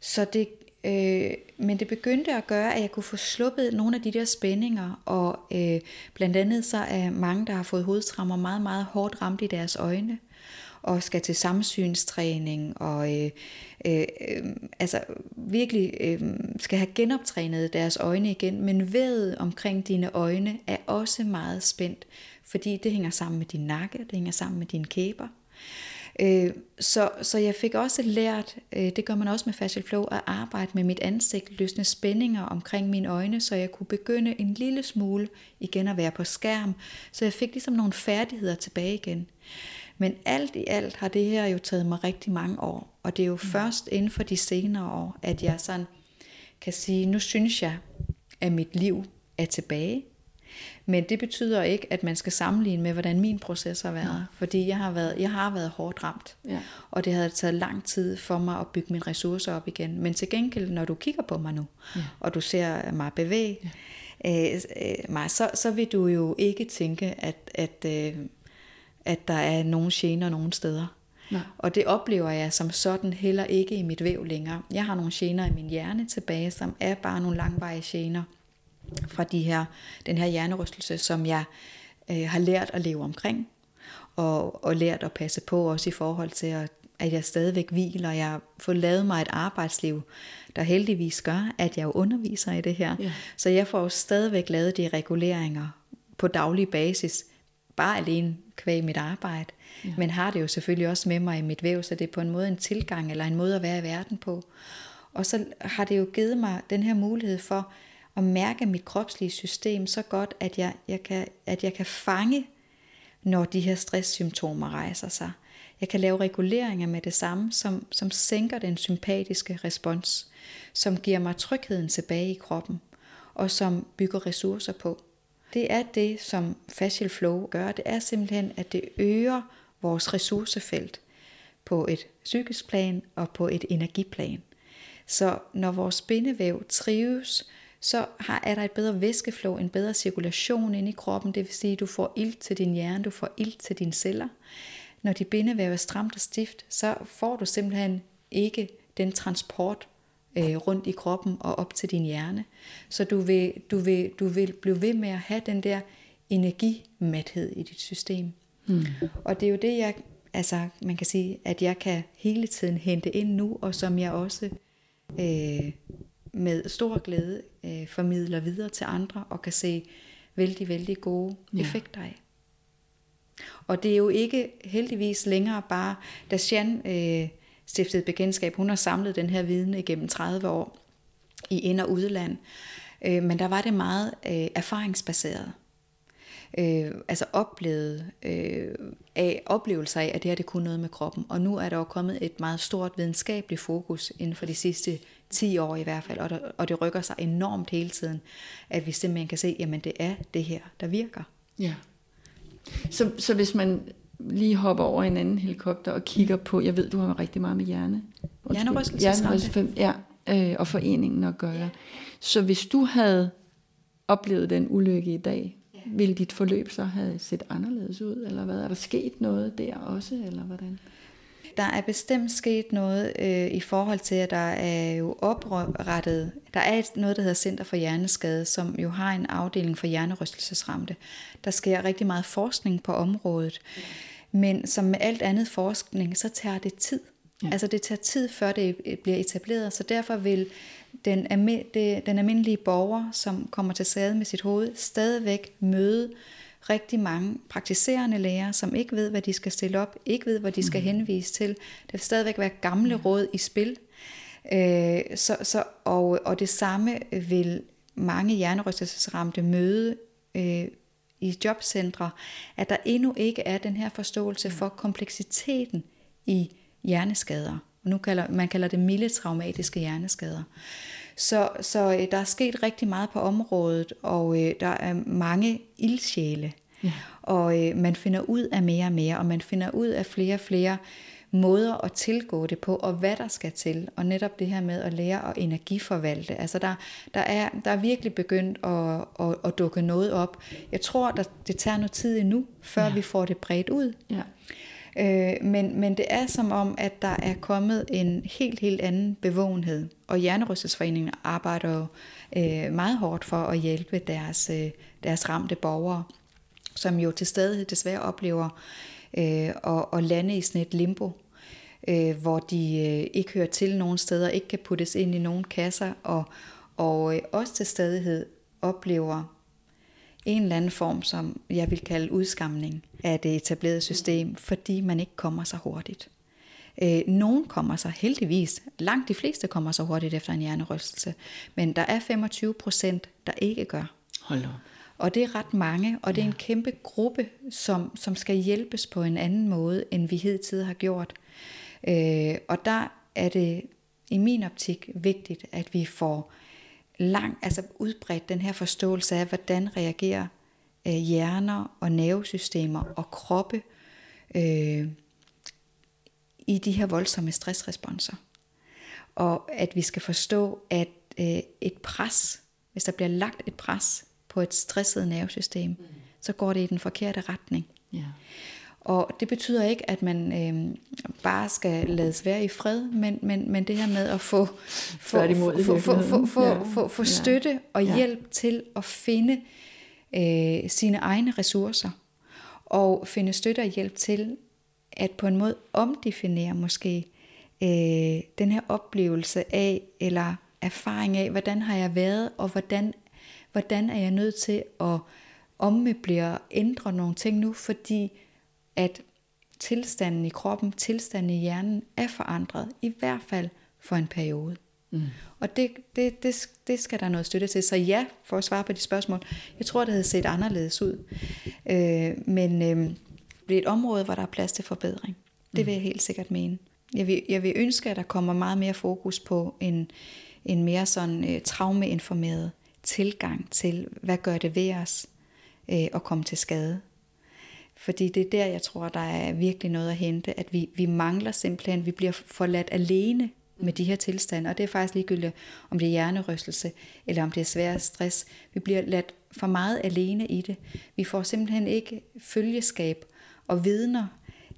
Så det, øh, men det begyndte at gøre, at jeg kunne få sluppet nogle af de der spændinger, og øh, blandt andet så er mange, der har fået hovedtrammer, meget, meget hårdt ramt i deres øjne, og skal til samsynstræning, og øh, øh, øh, altså virkelig øh, skal have genoptrænet deres øjne igen, men ved omkring dine øjne er også meget spændt, fordi det hænger sammen med din nakke, det hænger sammen med dine kæber. Øh, så, så jeg fik også lært, øh, det gør man også med Facial Flow, at arbejde med mit ansigt, løsne spændinger omkring mine øjne, så jeg kunne begynde en lille smule igen at være på skærm. Så jeg fik ligesom nogle færdigheder tilbage igen. Men alt i alt har det her jo taget mig rigtig mange år, og det er jo mm. først inden for de senere år, at jeg sådan kan sige, nu synes jeg, at mit liv er tilbage. Men det betyder ikke, at man skal sammenligne med, hvordan min proces har været. Ja. Fordi jeg har været, jeg har været hårdt ramt. Ja. Og det havde taget lang tid for mig at bygge mine ressourcer op igen. Men til gengæld, når du kigger på mig nu, ja. og du ser mig bevæge, ja. øh, øh, mig, så, så vil du jo ikke tænke, at, at, øh, at der er nogen gener nogen steder. Nej. Og det oplever jeg som sådan heller ikke i mit væv længere. Jeg har nogle gener i min hjerne tilbage, som er bare nogle langvarige gener fra de her, den her hjernerystelse, som jeg øh, har lært at leve omkring, og, og lært at passe på også i forhold til, at, at jeg stadigvæk hviler, og jeg får lavet mig et arbejdsliv, der heldigvis gør, at jeg underviser i det her. Ja. Så jeg får stadigvæk lavet de reguleringer på daglig basis, bare alene kvæg mit arbejde, ja. men har det jo selvfølgelig også med mig i mit væv, så det er på en måde en tilgang, eller en måde at være i verden på. Og så har det jo givet mig den her mulighed for, at mærke mit kropslige system så godt, at jeg, jeg, kan, at jeg kan fange, når de her stresssymptomer rejser sig. Jeg kan lave reguleringer med det samme, som, som sænker den sympatiske respons, som giver mig trygheden tilbage i kroppen, og som bygger ressourcer på. Det er det, som Facial Flow gør. Det er simpelthen, at det øger vores ressourcefelt på et psykisk plan og på et energiplan. Så når vores bindevæv trives, så har, er der et bedre væskeflow, en bedre cirkulation ind i kroppen. Det vil sige, at du får ilt til din hjerne, du får ilt til dine celler. Når de bindevæv er stramt og stift, så får du simpelthen ikke den transport øh, rundt i kroppen og op til din hjerne. Så du vil, du, vil, du vil blive ved med at have den der energimathed i dit system. Mm. Og det er jo det, jeg, altså man kan sige, at jeg kan hele tiden hente ind nu, og som jeg også øh, med stor glæde øh, formidler videre til andre og kan se vældig, vældig gode ja. effekter af. Og det er jo ikke heldigvis længere bare, da Jan øh, stiftede bekendtskab, hun har samlet den her viden igennem 30 år i ind- og udland, øh, men der var det meget øh, erfaringsbaseret øh, altså oplevet øh, af oplevelser af, at det her det kunne noget med kroppen. Og nu er der jo kommet et meget stort videnskabeligt fokus inden for de sidste 10 år i hvert fald, og, der, og det rykker sig enormt hele tiden, at vi simpelthen kan se, jamen det er det her, der virker.
Ja. Så, så hvis man lige hopper over en anden helikopter og kigger på, jeg ved, du har rigtig meget med hjerne.
Hjernerystelse.
Ja, øh, og foreningen at gøre. Ja. Så hvis du havde oplevet den ulykke i dag, ville dit forløb så have set anderledes ud, eller hvad? Er der sket noget der også, eller hvordan?
Der er bestemt sket noget øh, i forhold til, at der er jo oprettet, der er noget, der hedder Center for Hjerneskade, som jo har en afdeling for hjernerystelsesramte. Der sker rigtig meget forskning på området, men som med alt andet forskning, så tager det tid. Ja. Altså det tager tid, før det bliver etableret, så derfor vil den, den almindelige borger, som kommer til skade med sit hoved, stadigvæk møde rigtig mange praktiserende læger, som ikke ved, hvad de skal stille op, ikke ved, hvad de skal mhm. henvise til. Der vil stadigvæk være gamle råd i spil. Øh, så, så, og, og det samme vil mange hjernerystelsesramte møde øh, i jobcentre, at der endnu ikke er den her forståelse for kompleksiteten i hjerneskader. Nu kalder, man kalder det milde traumatiske hjerneskader. Så, så øh, der er sket rigtig meget på området, og øh, der er mange ildsjæle. Ja. Og øh, man finder ud af mere og mere, og man finder ud af flere og flere måder at tilgå det på, og hvad der skal til. Og netop det her med at lære at energiforvalte. Altså der, der, er, der er virkelig begyndt at, at, at dukke noget op. Jeg tror, at det tager noget tid endnu, før ja. vi får det bredt ud. Ja. Øh, men, men det er som om, at der er kommet en helt, helt anden bevågenhed. Og Hjernerystelsesforeningen arbejder jo øh, meget hårdt for at hjælpe deres, øh, deres ramte borgere, som jo til stadighed desværre oplever øh, og, og lande i sådan et limbo, øh, hvor de øh, ikke hører til nogen steder, ikke kan puttes ind i nogen kasser, og, og øh, også til stadighed oplever en eller anden form, som jeg vil kalde udskamning af det etablerede system, fordi man ikke kommer så hurtigt. Øh, nogen kommer sig heldigvis, langt de fleste kommer så hurtigt efter en hjernerystelse, men der er 25 procent, der ikke gør.
Hold op.
Og det er ret mange, og det er en kæmpe gruppe, som, som skal hjælpes på en anden måde, end vi hidtil har gjort. Øh, og der er det i min optik vigtigt, at vi får lang, altså udbredt den her forståelse af, hvordan reagerer øh, hjerner og nervesystemer og kroppe øh, i de her voldsomme stressresponser. Og at vi skal forstå, at øh, et pres, hvis der bliver lagt et pres på et stresset nervesystem, mm. så går det i den forkerte retning. Ja. Og det betyder ikke, at man øh, bare skal lades være i fred, men, men, men det her med at få, få, få, få, få, få, ja. få, få støtte og ja. hjælp til at finde øh, sine egne ressourcer, og finde støtte og hjælp til at på en måde omdefinere måske øh, den her oplevelse af, eller erfaring af, hvordan har jeg været, og hvordan hvordan er jeg nødt til at ommøblere og ændre nogle ting nu, fordi at tilstanden i kroppen, tilstanden i hjernen er forandret, i hvert fald for en periode. Mm. Og det, det, det, det skal der noget støtte til. Så ja, for at svare på de spørgsmål, jeg tror, det havde set anderledes ud. Øh, men øh, det er et område, hvor der er plads til forbedring. Det vil jeg helt sikkert mene. Jeg vil, jeg vil ønske, at der kommer meget mere fokus på en, en mere sådan øh, traumeinformeret tilgang til, hvad gør det ved os øh, at komme til skade. Fordi det er der, jeg tror, der er virkelig noget at hente, at vi, vi mangler simpelthen, vi bliver forladt alene med de her tilstande, og det er faktisk ligegyldigt, om det er hjernerystelse, eller om det er svær stress. Vi bliver ladt for meget alene i det. Vi får simpelthen ikke følgeskab og vidner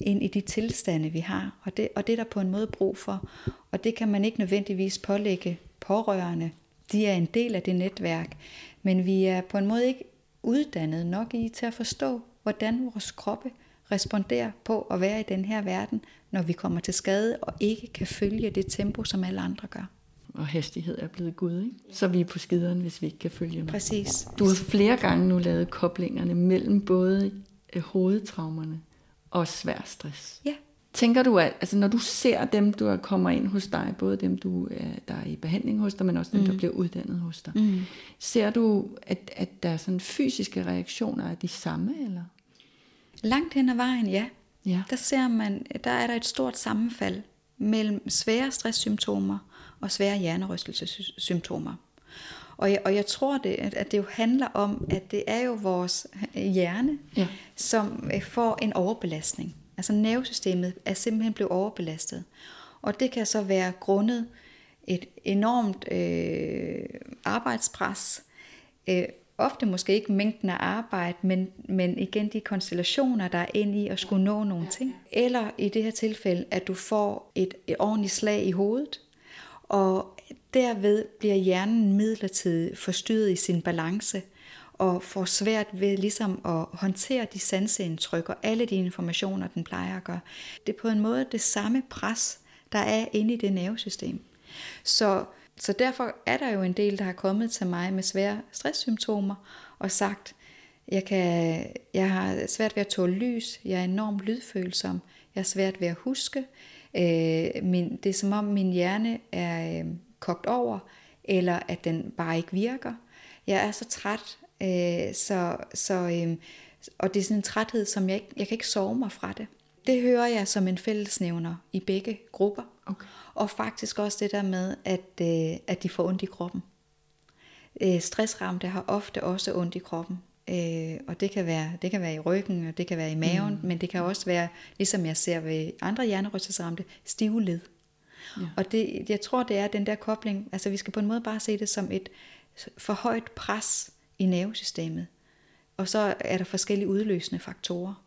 ind i de tilstande, vi har, og det, og det er der på en måde brug for, og det kan man ikke nødvendigvis pålægge pårørende. De er en del af det netværk, men vi er på en måde ikke uddannet nok i til at forstå, hvordan vores kroppe responderer på at være i den her verden, når vi kommer til skade og ikke kan følge det tempo, som alle andre gør.
Og hastighed er blevet Gud, ikke? Så vi er på skideren, hvis vi ikke kan følge med.
Præcis.
Du har flere gange nu lavet koblingerne mellem både øh, hovedtraumerne og svær stress.
Ja.
Tænker du, at altså, når du ser dem, du kommer ind hos dig, både dem, du er, der er i behandling hos dig, men også dem, mm. der bliver uddannet hos dig, mm. ser du, at, at der er sådan fysiske reaktioner er de samme, eller?
Langt hen ad vejen, ja. ja. Der ser man, der er der et stort sammenfald mellem svære stresssymptomer og svære hjernerystelsessymptomer. Og jeg, og jeg tror, det, at det jo handler om, at det er jo vores hjerne, ja. som øh, får en overbelastning. Altså nervesystemet er simpelthen blevet overbelastet. Og det kan så være grundet et enormt øh, arbejdspres. Øh, ofte måske ikke mængden af arbejde, men, men igen de konstellationer, der er ind i at skulle nå nogle ting. Eller i det her tilfælde, at du får et, et ordentligt slag i hovedet, og derved bliver hjernen midlertidigt forstyrret i sin balance og får svært ved ligesom at håndtere de sanseindtryk og alle de informationer, den plejer at gøre. Det er på en måde det samme pres, der er inde i det nervesystem. Så, så derfor er der jo en del, der har kommet til mig med svære stresssymptomer og sagt, jeg, kan, jeg har svært ved at tåle lys, jeg er enormt lydfølsom, jeg har svært ved at huske, øh, min, det er som om min hjerne er øh, kogt over, eller at den bare ikke virker. Jeg er så træt, Øh, så, så, øh, og det er sådan en træthed, som jeg ikke, jeg kan ikke sove mig fra det. Det hører jeg som en fællesnævner i begge grupper.
Okay.
Og faktisk også det der med, at, øh, at de får ondt i kroppen. Øh, stressramte har ofte også ondt i kroppen. Øh, og det kan, være, det kan være i ryggen, og det kan være i maven, mm. men det kan også være, ligesom jeg ser ved andre hjernerystelsesramte, stive led. Ja. Og det, jeg tror, det er den der kobling, altså vi skal på en måde bare se det som et for højt pres i nervesystemet. Og så er der forskellige udløsende faktorer.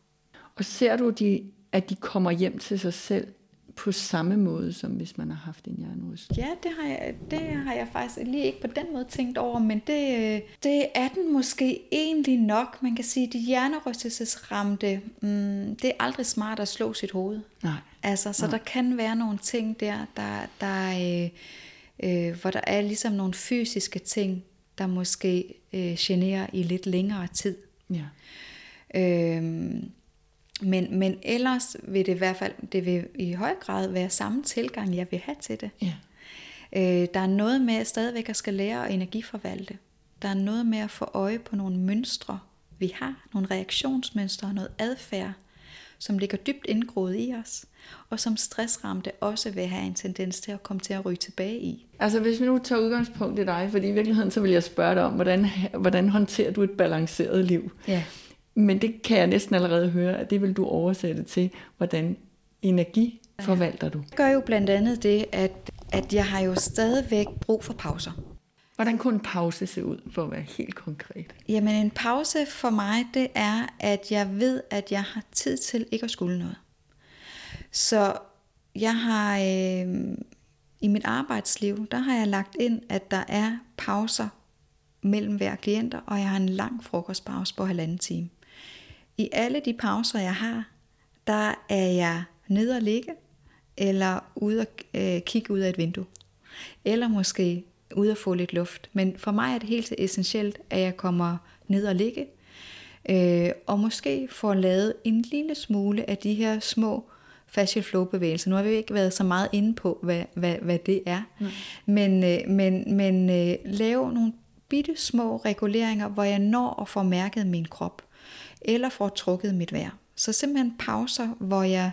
Og ser du, de, at de kommer hjem til sig selv på samme måde, som hvis man har haft en hjernerystelse?
Ja, det har, jeg, det har jeg faktisk lige ikke på den måde tænkt over, men det, det er den måske egentlig nok. Man kan sige, at de hjernerystelsesramte, mm, det er aldrig smart at slå sit hoved.
Nej.
Altså, så
Nej.
der kan være nogle ting der, der, der øh, øh, hvor der er ligesom nogle fysiske ting, der måske øh, generer i lidt længere tid.
Ja.
Øhm, men, men ellers vil det i hvert fald, det vil i høj grad være samme tilgang, jeg vil have til det.
Ja.
Øh, der er noget med at stadigvæk at skal lære at energiforvalte. Der er noget med at få øje på nogle mønstre, vi har. Nogle reaktionsmønstre, noget adfærd, som ligger dybt indgroet i os. Og som stressramte også vil have en tendens til at komme til at ryge tilbage i.
Altså hvis vi nu tager udgangspunkt i dig, fordi i virkeligheden så vil jeg spørge dig om, hvordan, hvordan håndterer du et balanceret liv?
Ja.
Men det kan jeg næsten allerede høre, at det vil du oversætte til, hvordan energi forvalter du.
Jeg gør jo blandt andet det, at, at jeg har jo stadigvæk brug for pauser.
Hvordan kunne en pause se ud, for at være helt konkret?
Jamen en pause for mig, det er, at jeg ved, at jeg har tid til ikke at skulle noget. Så jeg har øh, i mit arbejdsliv, der har jeg lagt ind, at der er pauser mellem hver klienter, og jeg har en lang frokostpause på halvanden time. I alle de pauser, jeg har, der er jeg nede og ligge, eller ude og øh, kigge ud af et vindue. Eller måske ude at få lidt luft. Men for mig er det helt essentielt, at jeg kommer ned og ligge, øh, og måske får lavet en lille smule af de her små fascial flow bevægelser. Nu har vi ikke været så meget inde på, hvad, hvad, hvad det er. Mm. Men, øh, men, men øh, lave nogle bitte små reguleringer, hvor jeg når at få mærket min krop, eller får trukket mit vejr. Så simpelthen pauser, hvor jeg,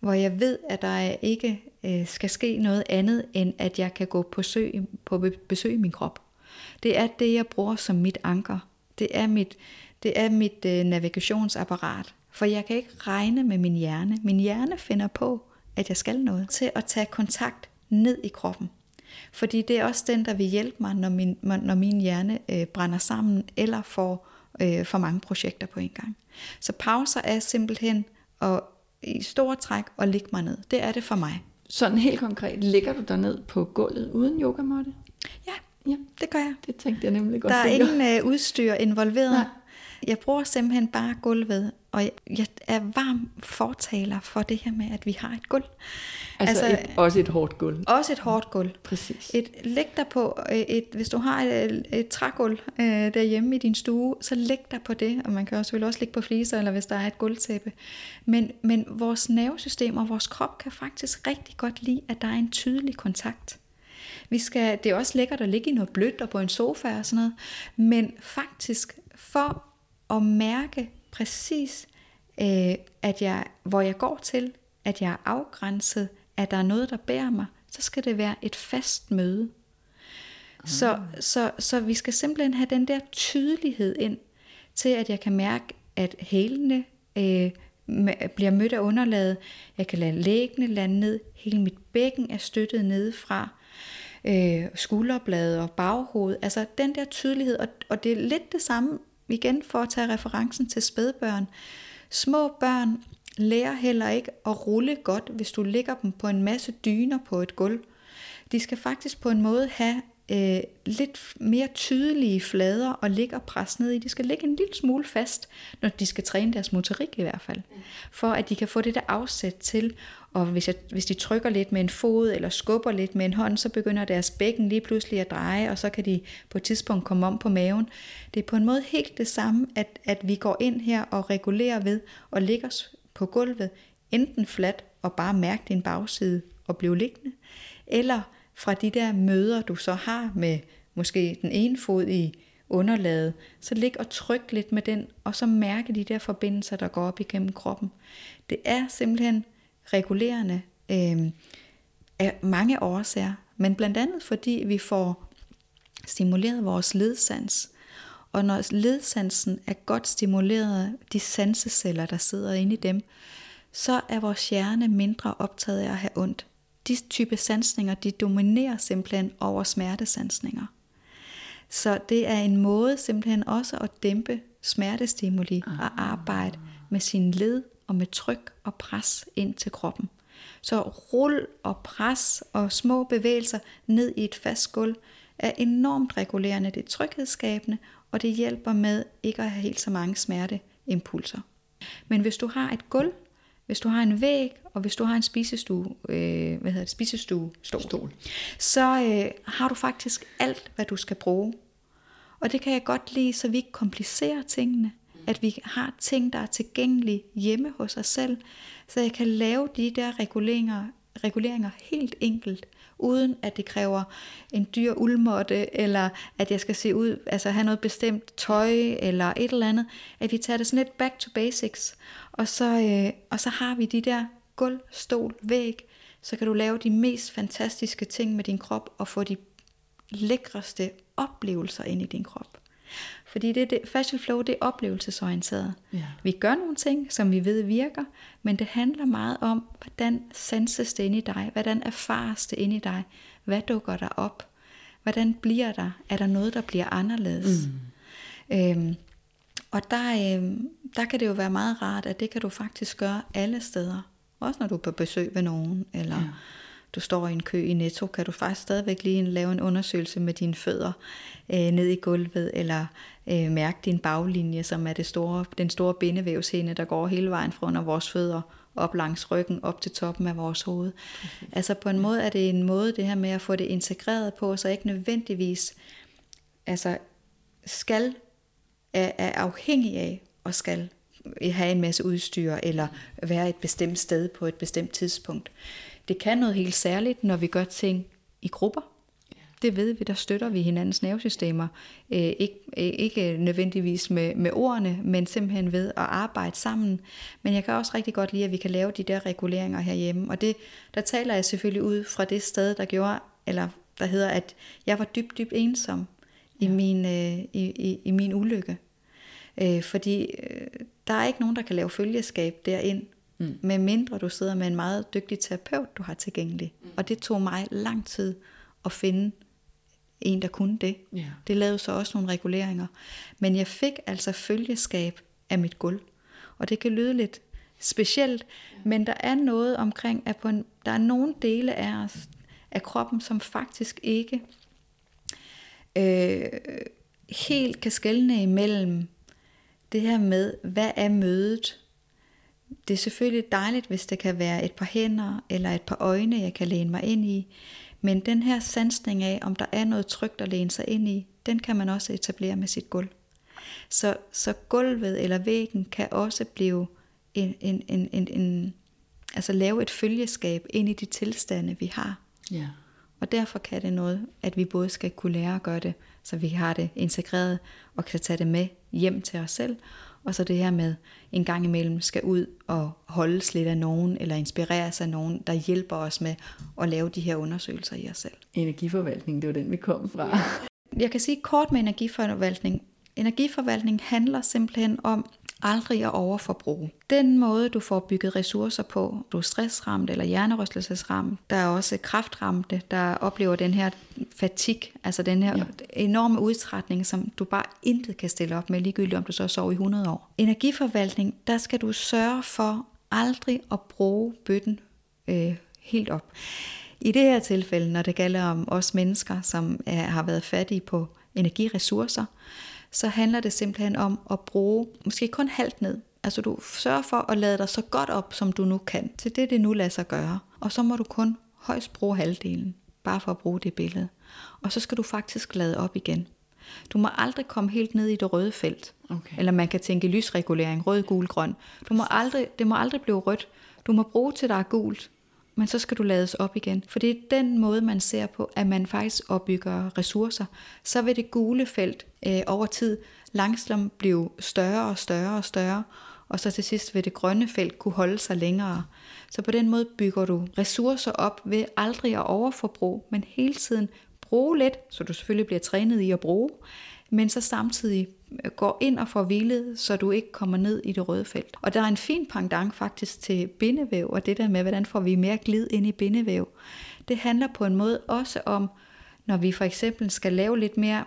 hvor jeg ved, at der ikke øh, skal ske noget andet, end at jeg kan gå på, sø, på besøg i min krop. Det er det, jeg bruger som mit anker. Det er mit, det er mit øh, navigationsapparat. For jeg kan ikke regne med min hjerne. Min hjerne finder på, at jeg skal noget til at tage kontakt ned i kroppen. Fordi det er også den, der vil hjælpe mig, når min, når min hjerne øh, brænder sammen, eller får øh, for mange projekter på en gang. Så pauser er simpelthen at i store træk og ligge mig ned. Det er det for mig.
Sådan helt konkret, ligger du der ned på gulvet uden yogamåtte?
Ja, ja, det gør jeg.
Det tænkte jeg nemlig godt.
Der er ingen øh, udstyr involveret. Nej. Jeg bruger simpelthen bare gulvet, og jeg er varm fortaler for det her med, at vi har et gulv.
Altså, altså et, også et hårdt gulv.
Også et hårdt gulv.
Præcis.
Et, læg dig på, et, hvis du har et, et trægulv øh, derhjemme i din stue, så læg dig på det, og man kan også, selvfølgelig også ligge på fliser, eller hvis der er et gulvtæppe. Men, men vores nervesystem og vores krop kan faktisk rigtig godt lide, at der er en tydelig kontakt. Vi skal, det er også lækkert at ligge i noget blødt og på en sofa og sådan noget, men faktisk for at mærke præcis, øh, at jeg, hvor jeg går til, at jeg er afgrænset, at der er noget, der bærer mig, så skal det være et fast møde. Mm. Så, så, så vi skal simpelthen have den der tydelighed ind, til at jeg kan mærke, at hælene øh, bliver mødt af underlaget. Jeg kan lade læggene lande ned. Hele mit bækken er støttet nedefra. Øh, skulderbladet og baghovedet. Altså den der tydelighed. Og, og det er lidt det samme, igen for at tage referencen til spædbørn. Små børn lærer heller ikke at rulle godt, hvis du ligger dem på en masse dyner på et gulv. De skal faktisk på en måde have øh, lidt mere tydelige flader og ligge og presse ned i. De skal ligge en lille smule fast, når de skal træne deres motorik i hvert fald. For at de kan få det der afsæt til, og hvis, jeg, hvis de trykker lidt med en fod eller skubber lidt med en hånd, så begynder deres bækken lige pludselig at dreje, og så kan de på et tidspunkt komme om på maven. Det er på en måde helt det samme, at, at vi går ind her og regulerer ved og ligger os på gulvet, enten fladt og bare mærke din bagside og blive liggende, eller fra de der møder, du så har med måske den ene fod i underlaget, så lig og tryk lidt med den, og så mærke de der forbindelser, der går op igennem kroppen. Det er simpelthen regulerende øh, af mange årsager, men blandt andet fordi vi får stimuleret vores ledsans. Og når ledsansen er godt stimuleret, de sanseceller, der sidder inde i dem, så er vores hjerne mindre optaget af at have ondt. De type sansninger, de dominerer simpelthen over smertesansninger. Så det er en måde simpelthen også at dæmpe smertestimuli og arbejde med sin led og med tryk og pres ind til kroppen. Så rul og pres og små bevægelser ned i et fast gulv er enormt regulerende, det er tryghedsskabende, og det hjælper med ikke at have helt så mange smerteimpulser. Men hvis du har et gulv, hvis du har en væg, og hvis du har en spisestue, øh, hvad hedder det, spisestue stol, stol. så øh, har du faktisk alt, hvad du skal bruge. Og det kan jeg godt lide, så vi ikke komplicerer tingene. At vi har ting, der er tilgængelige hjemme hos os selv, så jeg kan lave de der reguleringer, reguleringer helt enkelt, uden at det kræver en dyr uldmåtte, eller at jeg skal se ud, altså have noget bestemt tøj, eller et eller andet. At vi tager det sådan lidt back to basics, og så, øh, og så har vi de der gulv, stol, væg, så kan du lave de mest fantastiske ting med din krop, og få de lækreste oplevelser ind i din krop. Fordi det, det, fashion flow, det er oplevelsesorienteret. Ja. Vi gør nogle ting, som vi ved virker, men det handler meget om, hvordan sanses det inde i dig, hvordan erfares det inde i dig, hvad dukker der op, hvordan bliver der, er der noget, der bliver anderledes. Mm. Øhm, og der, øhm, der kan det jo være meget rart, at det kan du faktisk gøre alle steder. Også når du er på besøg ved nogen, eller... Ja du står i en kø i Netto, kan du faktisk stadigvæk lige lave en undersøgelse med dine fødder øh, ned i gulvet, eller øh, mærke din baglinje, som er det store, den store bindevævshinde, der går hele vejen fra under vores fødder op langs ryggen, op til toppen af vores hoved. Okay. Altså på en måde er det en måde det her med at få det integreret på, så ikke nødvendigvis altså skal er, er afhængig af og skal have en masse udstyr eller være et bestemt sted på et bestemt tidspunkt. Det kan noget helt særligt, når vi gør ting i grupper. Det ved vi, der støtter vi hinandens nervesystemer. Øh, ikke, øh, ikke nødvendigvis med, med ordene, men simpelthen ved at arbejde sammen. Men jeg kan også rigtig godt lide, at vi kan lave de der reguleringer herhjemme. Og det, der taler jeg selvfølgelig ud fra det sted, der gjorde, eller der hedder, at jeg var dybt, dybt ensom i, min, øh, i, i, i min ulykke. Øh, fordi øh, der er ikke nogen, der kan lave følgeskab derind, Mm. Med mindre du sidder med en meget dygtig terapeut, du har tilgængelig. Mm. Og det tog mig lang tid at finde en, der kunne det. Yeah. Det lavede så også nogle reguleringer. Men jeg fik altså følgeskab af mit gulv. Og det kan lyde lidt specielt, yeah. men der er noget omkring, at på en, der er nogle dele af os, af kroppen, som faktisk ikke øh, helt kan skelne imellem det her med, hvad er mødet det er selvfølgelig dejligt, hvis det kan være et par hænder eller et par øjne, jeg kan læne mig ind i. Men den her sansning af, om der er noget trygt at læne sig ind i, den kan man også etablere med sit gulv. Så, så gulvet eller væggen kan også blive en, en, en, en, en, altså lave et følgeskab ind i de tilstande, vi har. Ja. Og derfor kan det noget, at vi både skal kunne lære at gøre det, så vi har det integreret og kan tage det med hjem til os selv, og så det her med en gang imellem skal ud og holdes lidt af nogen, eller inspireres af nogen, der hjælper os med at lave de her undersøgelser i os selv.
Energiforvaltning, det var den, vi kom fra.
Jeg kan sige kort med energiforvaltning. Energiforvaltning handler simpelthen om aldrig at overforbruge. Den måde, du får bygget ressourcer på, du er stressramt eller hjernerystelsesramt, der er også kraftramte, der oplever den her fatig, altså den her ja. enorme udtrætning, som du bare intet kan stille op med, ligegyldigt om du så sover i 100 år. Energiforvaltning, der skal du sørge for aldrig at bruge bøtten øh, helt op. I det her tilfælde, når det gælder om os mennesker, som er, har været fattige på energiressourcer, så handler det simpelthen om at bruge måske kun halvt ned. Altså du sørger for at lade dig så godt op, som du nu kan, til det, det nu lader sig gøre. Og så må du kun højst bruge halvdelen, bare for at bruge det billede. Og så skal du faktisk lade op igen. Du må aldrig komme helt ned i det røde felt. Okay. Eller man kan tænke lysregulering, rød, gul, grøn. Du må aldrig, det må aldrig blive rødt. Du må bruge til, der er gult men så skal du lades op igen. For det er den måde, man ser på, at man faktisk opbygger ressourcer. Så vil det gule felt øh, over tid langsomt blive større og større og større, og så til sidst vil det grønne felt kunne holde sig længere. Så på den måde bygger du ressourcer op ved aldrig at overforbruge, men hele tiden bruge lidt, så du selvfølgelig bliver trænet i at bruge, men så samtidig øh, går ind og får hvilet, så du ikke kommer ned i det røde felt. Og der er en fin pendant faktisk til bindevæv, og det der med, hvordan får vi mere glid ind i bindevæv. Det handler på en måde også om, når vi for eksempel skal lave lidt mere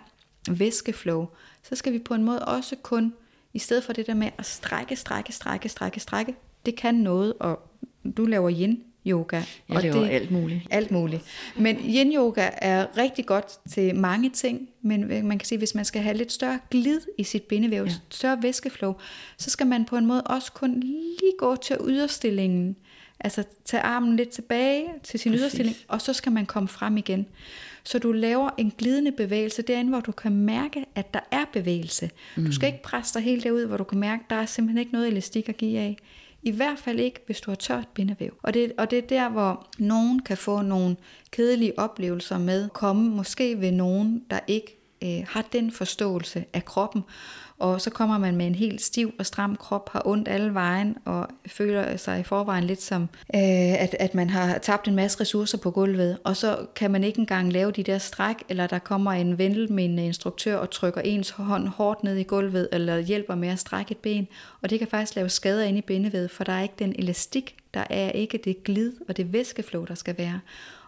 væskeflow, så skal vi på en måde også kun, i stedet for det der med at strække, strække, strække, strække, strække, det kan noget, og du laver yin yoga.
Jeg
og det,
alt muligt.
Alt muligt. Men yin yoga er rigtig godt til mange ting, men man kan sige, hvis man skal have lidt større glid i sit bindevæv, ja. større væskeflow, så skal man på en måde også kun lige gå til yderstillingen. Altså tage armen lidt tilbage til sin Præcis. yderstilling, og så skal man komme frem igen. Så du laver en glidende bevægelse derinde, hvor du kan mærke, at der er bevægelse. Mm. Du skal ikke presse dig helt derud, hvor du kan mærke, at der er simpelthen ikke noget elastik at give af. I hvert fald ikke, hvis du har tørt bindevæv. Og det, og det er der, hvor nogen kan få nogle kedelige oplevelser med at komme måske ved nogen, der ikke øh, har den forståelse af kroppen, og så kommer man med en helt stiv og stram krop, har ondt alle vejen, og føler sig i forvejen lidt som, øh, at, at man har tabt en masse ressourcer på gulvet, og så kan man ikke engang lave de der stræk, eller der kommer en vendel med en instruktør og trykker ens hånd hårdt ned i gulvet, eller hjælper med at strække et ben, og det kan faktisk lave skader ind i bindevedet, for der er ikke den elastik, der er ikke det glid og det væskeflow, der skal være.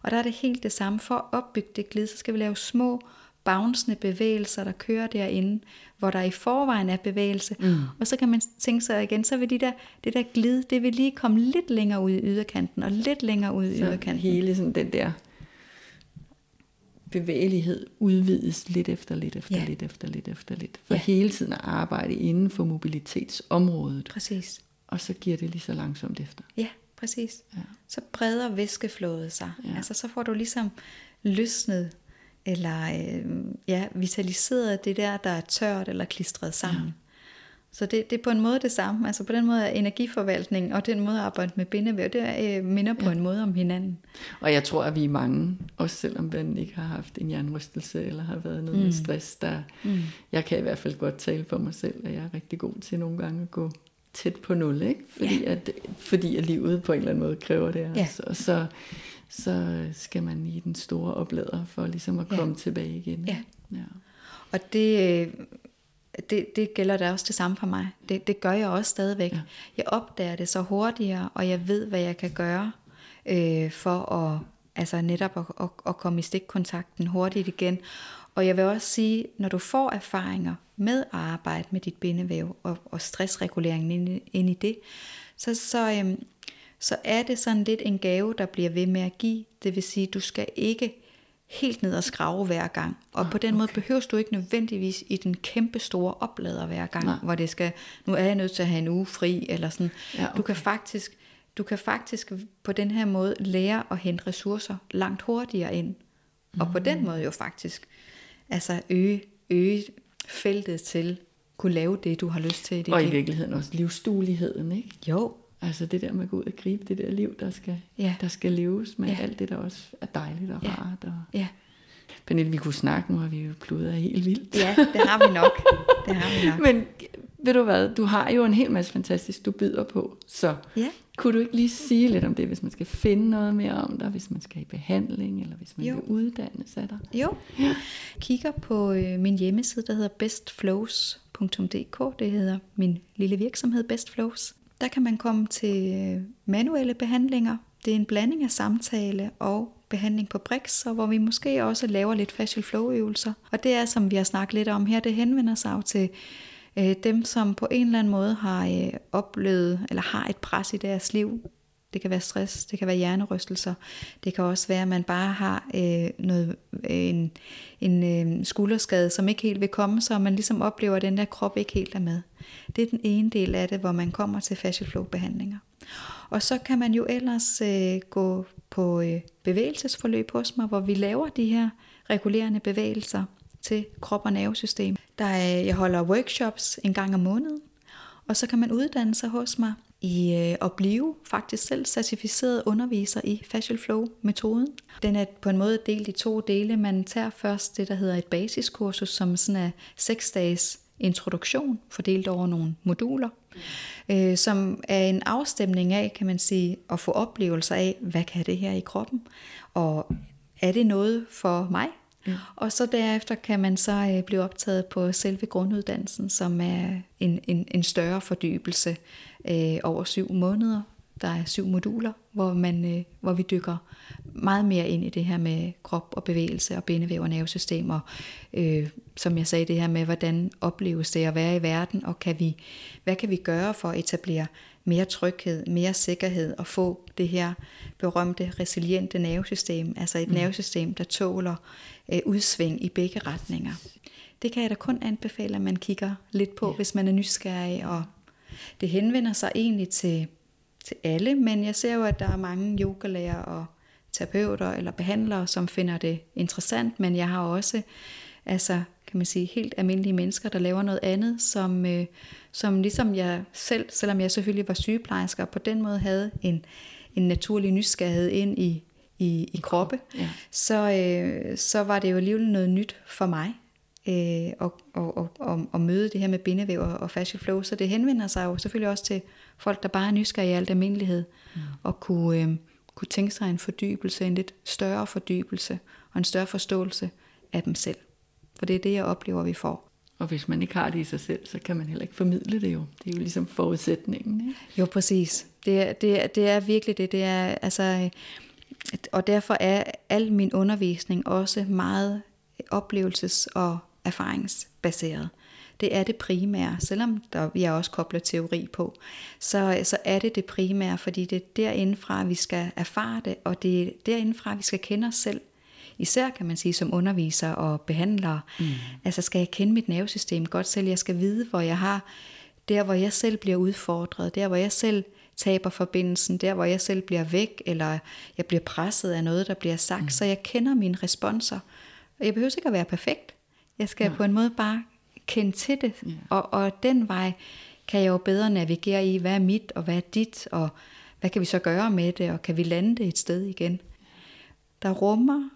Og der er det helt det samme. For at opbygge det glid, så skal vi lave små bouncende bevægelser, der kører derinde, hvor der i forvejen er bevægelse. Mm. Og så kan man tænke sig igen, så vil de der, det der glid, det vil lige komme lidt længere ud i yderkanten, og lidt længere ud i så yderkanten.
hele sådan den der bevægelighed udvides lidt efter lidt efter ja. lidt efter lidt efter lidt. For ja. hele tiden at arbejde inden for mobilitetsområdet.
Præcis.
Og så giver det lige så langsomt efter.
Ja, præcis. Ja. Så breder væskeflådet sig. Ja. Altså så får du ligesom løsnet eller øh, ja, vitaliseret det der, der er tørt eller klistret sammen. Ja. Så det, det er på en måde det samme. Altså på den måde er energiforvaltning og den måde at arbejde med bindevæv, det er, øh, minder på ja. en måde om hinanden.
Og jeg tror, at vi er mange, også selvom man ikke har haft en jernrystelse eller har været noget mm. med stress, der mm. jeg kan i hvert fald godt tale for mig selv, at jeg er rigtig god til nogle gange at gå tæt på nul, ikke? Fordi, ja. at, fordi at livet på en eller anden måde kræver det. Ja. Altså. Og så så skal man i den store oplader for ligesom at komme ja. tilbage igen.
Ja. ja. Og det, det, det gælder da også det samme for mig. Det, det gør jeg også stadigvæk. Ja. Jeg opdager det så hurtigere, og jeg ved, hvad jeg kan gøre øh, for at altså netop at, at, at komme i stikkontakten hurtigt igen. Og jeg vil også sige, når du får erfaringer med at arbejde med dit bindevæv og, og stressreguleringen ind, ind i det, så, så, øhm, så er det sådan lidt en gave, der bliver ved med at give. Det vil sige, du skal ikke helt ned og skrave hver gang. Og på den okay. måde behøver du ikke nødvendigvis i den kæmpe store oplader hver gang, Nej. hvor det skal, nu er jeg nødt til at have en uge fri, eller sådan. Ja, okay. Du kan faktisk du kan faktisk på den her måde lære at hente ressourcer langt hurtigere ind. Og mm. på den mm. måde jo faktisk altså øge, øge feltet til kunne lave det, du har lyst til i
Og i virkeligheden også livsdueligheden, ikke?
Jo,
Altså det der med at gå ud og gribe det der liv, der skal, ja. der skal leves med ja. alt det, der også er dejligt og ja. rart. Og...
Ja.
Pernille, vi kunne snakke, nu har vi jo pludret helt vildt.
Ja, det har vi nok. Det har vi nok.
Men ved du hvad, du har jo en hel masse fantastisk, du byder på. Så ja. kunne du ikke lige sige lidt om det, hvis man skal finde noget mere om dig, hvis man skal i behandling, eller hvis man jo. vil uddanne sig dig?
Jo, ja. kigger på øh, min hjemmeside, der hedder bestflows.dk. Det hedder min lille virksomhed Bestflows. Der kan man komme til manuelle behandlinger. Det er en blanding af samtale og behandling på Brix, og hvor vi måske også laver lidt facial flow øvelser. Og det er, som vi har snakket lidt om her, det henvender sig jo til øh, dem, som på en eller anden måde har øh, oplevet eller har et pres i deres liv. Det kan være stress, det kan være hjernerystelser, det kan også være, at man bare har øh, noget, øh, en, en øh, skulderskade, som ikke helt vil komme, så man ligesom oplever, at den der krop ikke helt er med. Det er den ene del af det, hvor man kommer til fascial flow behandlinger. Og så kan man jo ellers øh, gå på øh, bevægelsesforløb hos mig, hvor vi laver de her regulerende bevægelser til krop- og nervesystem. Der er, jeg holder workshops en gang om måneden, og så kan man uddanne sig hos mig i øh, at blive faktisk selv certificeret underviser i Facial Flow-metoden. Den er på en måde delt i to dele. Man tager først det, der hedder et basiskursus, som sådan er seks dages introduktion, fordelt over nogle moduler, øh, som er en afstemning af, kan man sige, at få oplevelser af, hvad kan det her i kroppen, og er det noget for mig? Mm. Og så derefter kan man så øh, blive optaget på selve grunduddannelsen, som er en, en, en større fordybelse øh, over syv måneder. Der er syv moduler, hvor, man, øh, hvor vi dykker meget mere ind i det her med krop og bevægelse og bindevæv og nervesystem, og øh, som jeg sagde, det her med, hvordan opleves det at være i verden, og kan vi, hvad kan vi gøre for at etablere mere tryghed, mere sikkerhed og få det her berømte resiliente nervesystem, altså et mm. nervesystem, der tåler øh, udsving i begge retninger. Det kan jeg da kun anbefale, at man kigger lidt på, ja. hvis man er nysgerrig, og det henvender sig egentlig til, til alle, men jeg ser jo, at der er mange yogalærer og terapeuter eller behandlere, som finder det interessant, men jeg har også altså kan man sige, helt almindelige mennesker, der laver noget andet, som, øh, som ligesom jeg selv, selvom jeg selvfølgelig var sygeplejersker, på den måde havde en, en naturlig nysgerrighed ind i, i, i kroppe, ja. så, øh, så var det jo alligevel noget nyt for mig øh, at, at, at, at, at møde det her med bindevæv og, og fascia flow. Så det henvender sig jo selvfølgelig også til folk, der bare er nysgerrige i alt almindelighed, mm. og kunne, øh, kunne tænke sig en fordybelse, en lidt større fordybelse og en større forståelse af dem selv. For det er det, jeg oplever, vi får.
Og hvis man ikke har det i sig selv, så kan man heller ikke formidle det jo. Det er jo ligesom forudsætningen. Ikke?
Jo, præcis. Det er, det, er, det er virkelig det. det er, altså, og derfor er al min undervisning også meget oplevelses- og erfaringsbaseret. Det er det primære, selvom der, vi er også koblet teori på, så, så er det det primære, fordi det er derindefra, vi skal erfare det, og det er derindefra, vi skal kende os selv især kan man sige som underviser og behandler. Mm. Altså skal jeg kende mit nervesystem godt selv, jeg skal vide, hvor jeg har, der hvor jeg selv bliver udfordret, der hvor jeg selv taber forbindelsen, der hvor jeg selv bliver væk, eller jeg bliver presset af noget, der bliver sagt, mm. så jeg kender mine responser. Og jeg behøver ikke at være perfekt. Jeg skal ja. på en måde bare kende til det, ja. og, og den vej kan jeg jo bedre navigere i, hvad er mit, og hvad er dit, og hvad kan vi så gøre med det, og kan vi lande det et sted igen. Der rummer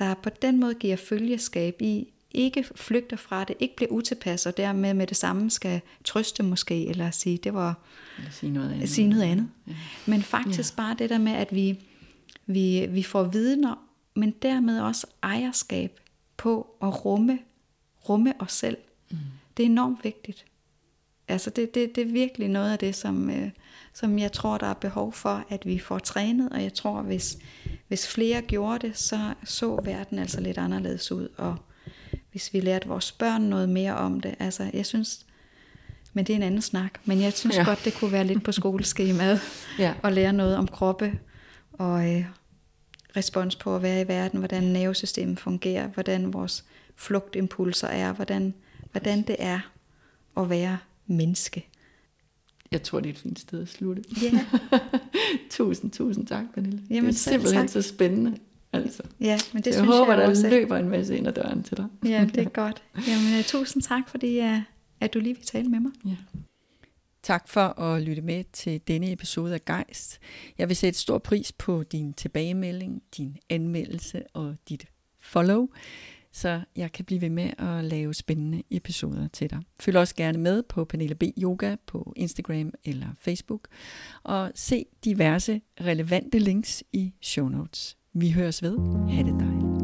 der på den måde giver følgeskab i, ikke flygter fra det, ikke bliver utilpas, og dermed med det samme skal trøste måske, eller sige, det var
eller sige noget andet.
Sige noget andet. Ja. Men faktisk ja. bare det der med, at vi, vi, vi får vidner, men dermed også ejerskab på at rumme, rumme os selv. Mm. Det er enormt vigtigt. Altså det, det, det er virkelig noget af det, som, øh, som jeg tror, der er behov for, at vi får trænet, og jeg tror, hvis, hvis flere gjorde det, så så verden altså lidt anderledes ud, og hvis vi lærte vores børn noget mere om det, altså jeg synes, men det er en anden snak, men jeg synes ja. godt, det kunne være lidt på skoleskemaet, ja. at lære noget om kroppe, og øh, respons på at være i verden, hvordan nervesystemet fungerer, hvordan vores flugtimpulser er, hvordan, hvordan det er at være menneske.
Jeg tror, det er et fint sted at slutte.
Ja.
tusind, tusind tak, Pernille. Jamen, det er simpelthen tak. så spændende. Altså.
Ja, men det
jeg
synes
håber,
jeg
der løber en masse ind ad døren til dig.
ja, det er godt. Jamen, uh, tusind tak, fordi uh, at du lige vil tale med mig.
Ja. Tak for at lytte med til denne episode af Geist. Jeg vil sætte stor pris på din tilbagemelding, din anmeldelse og dit follow så jeg kan blive ved med at lave spændende episoder til dig. Følg også gerne med på Pernille B. Yoga på Instagram eller Facebook, og se diverse relevante links i show notes. Vi høres ved. Ha' det dejligt.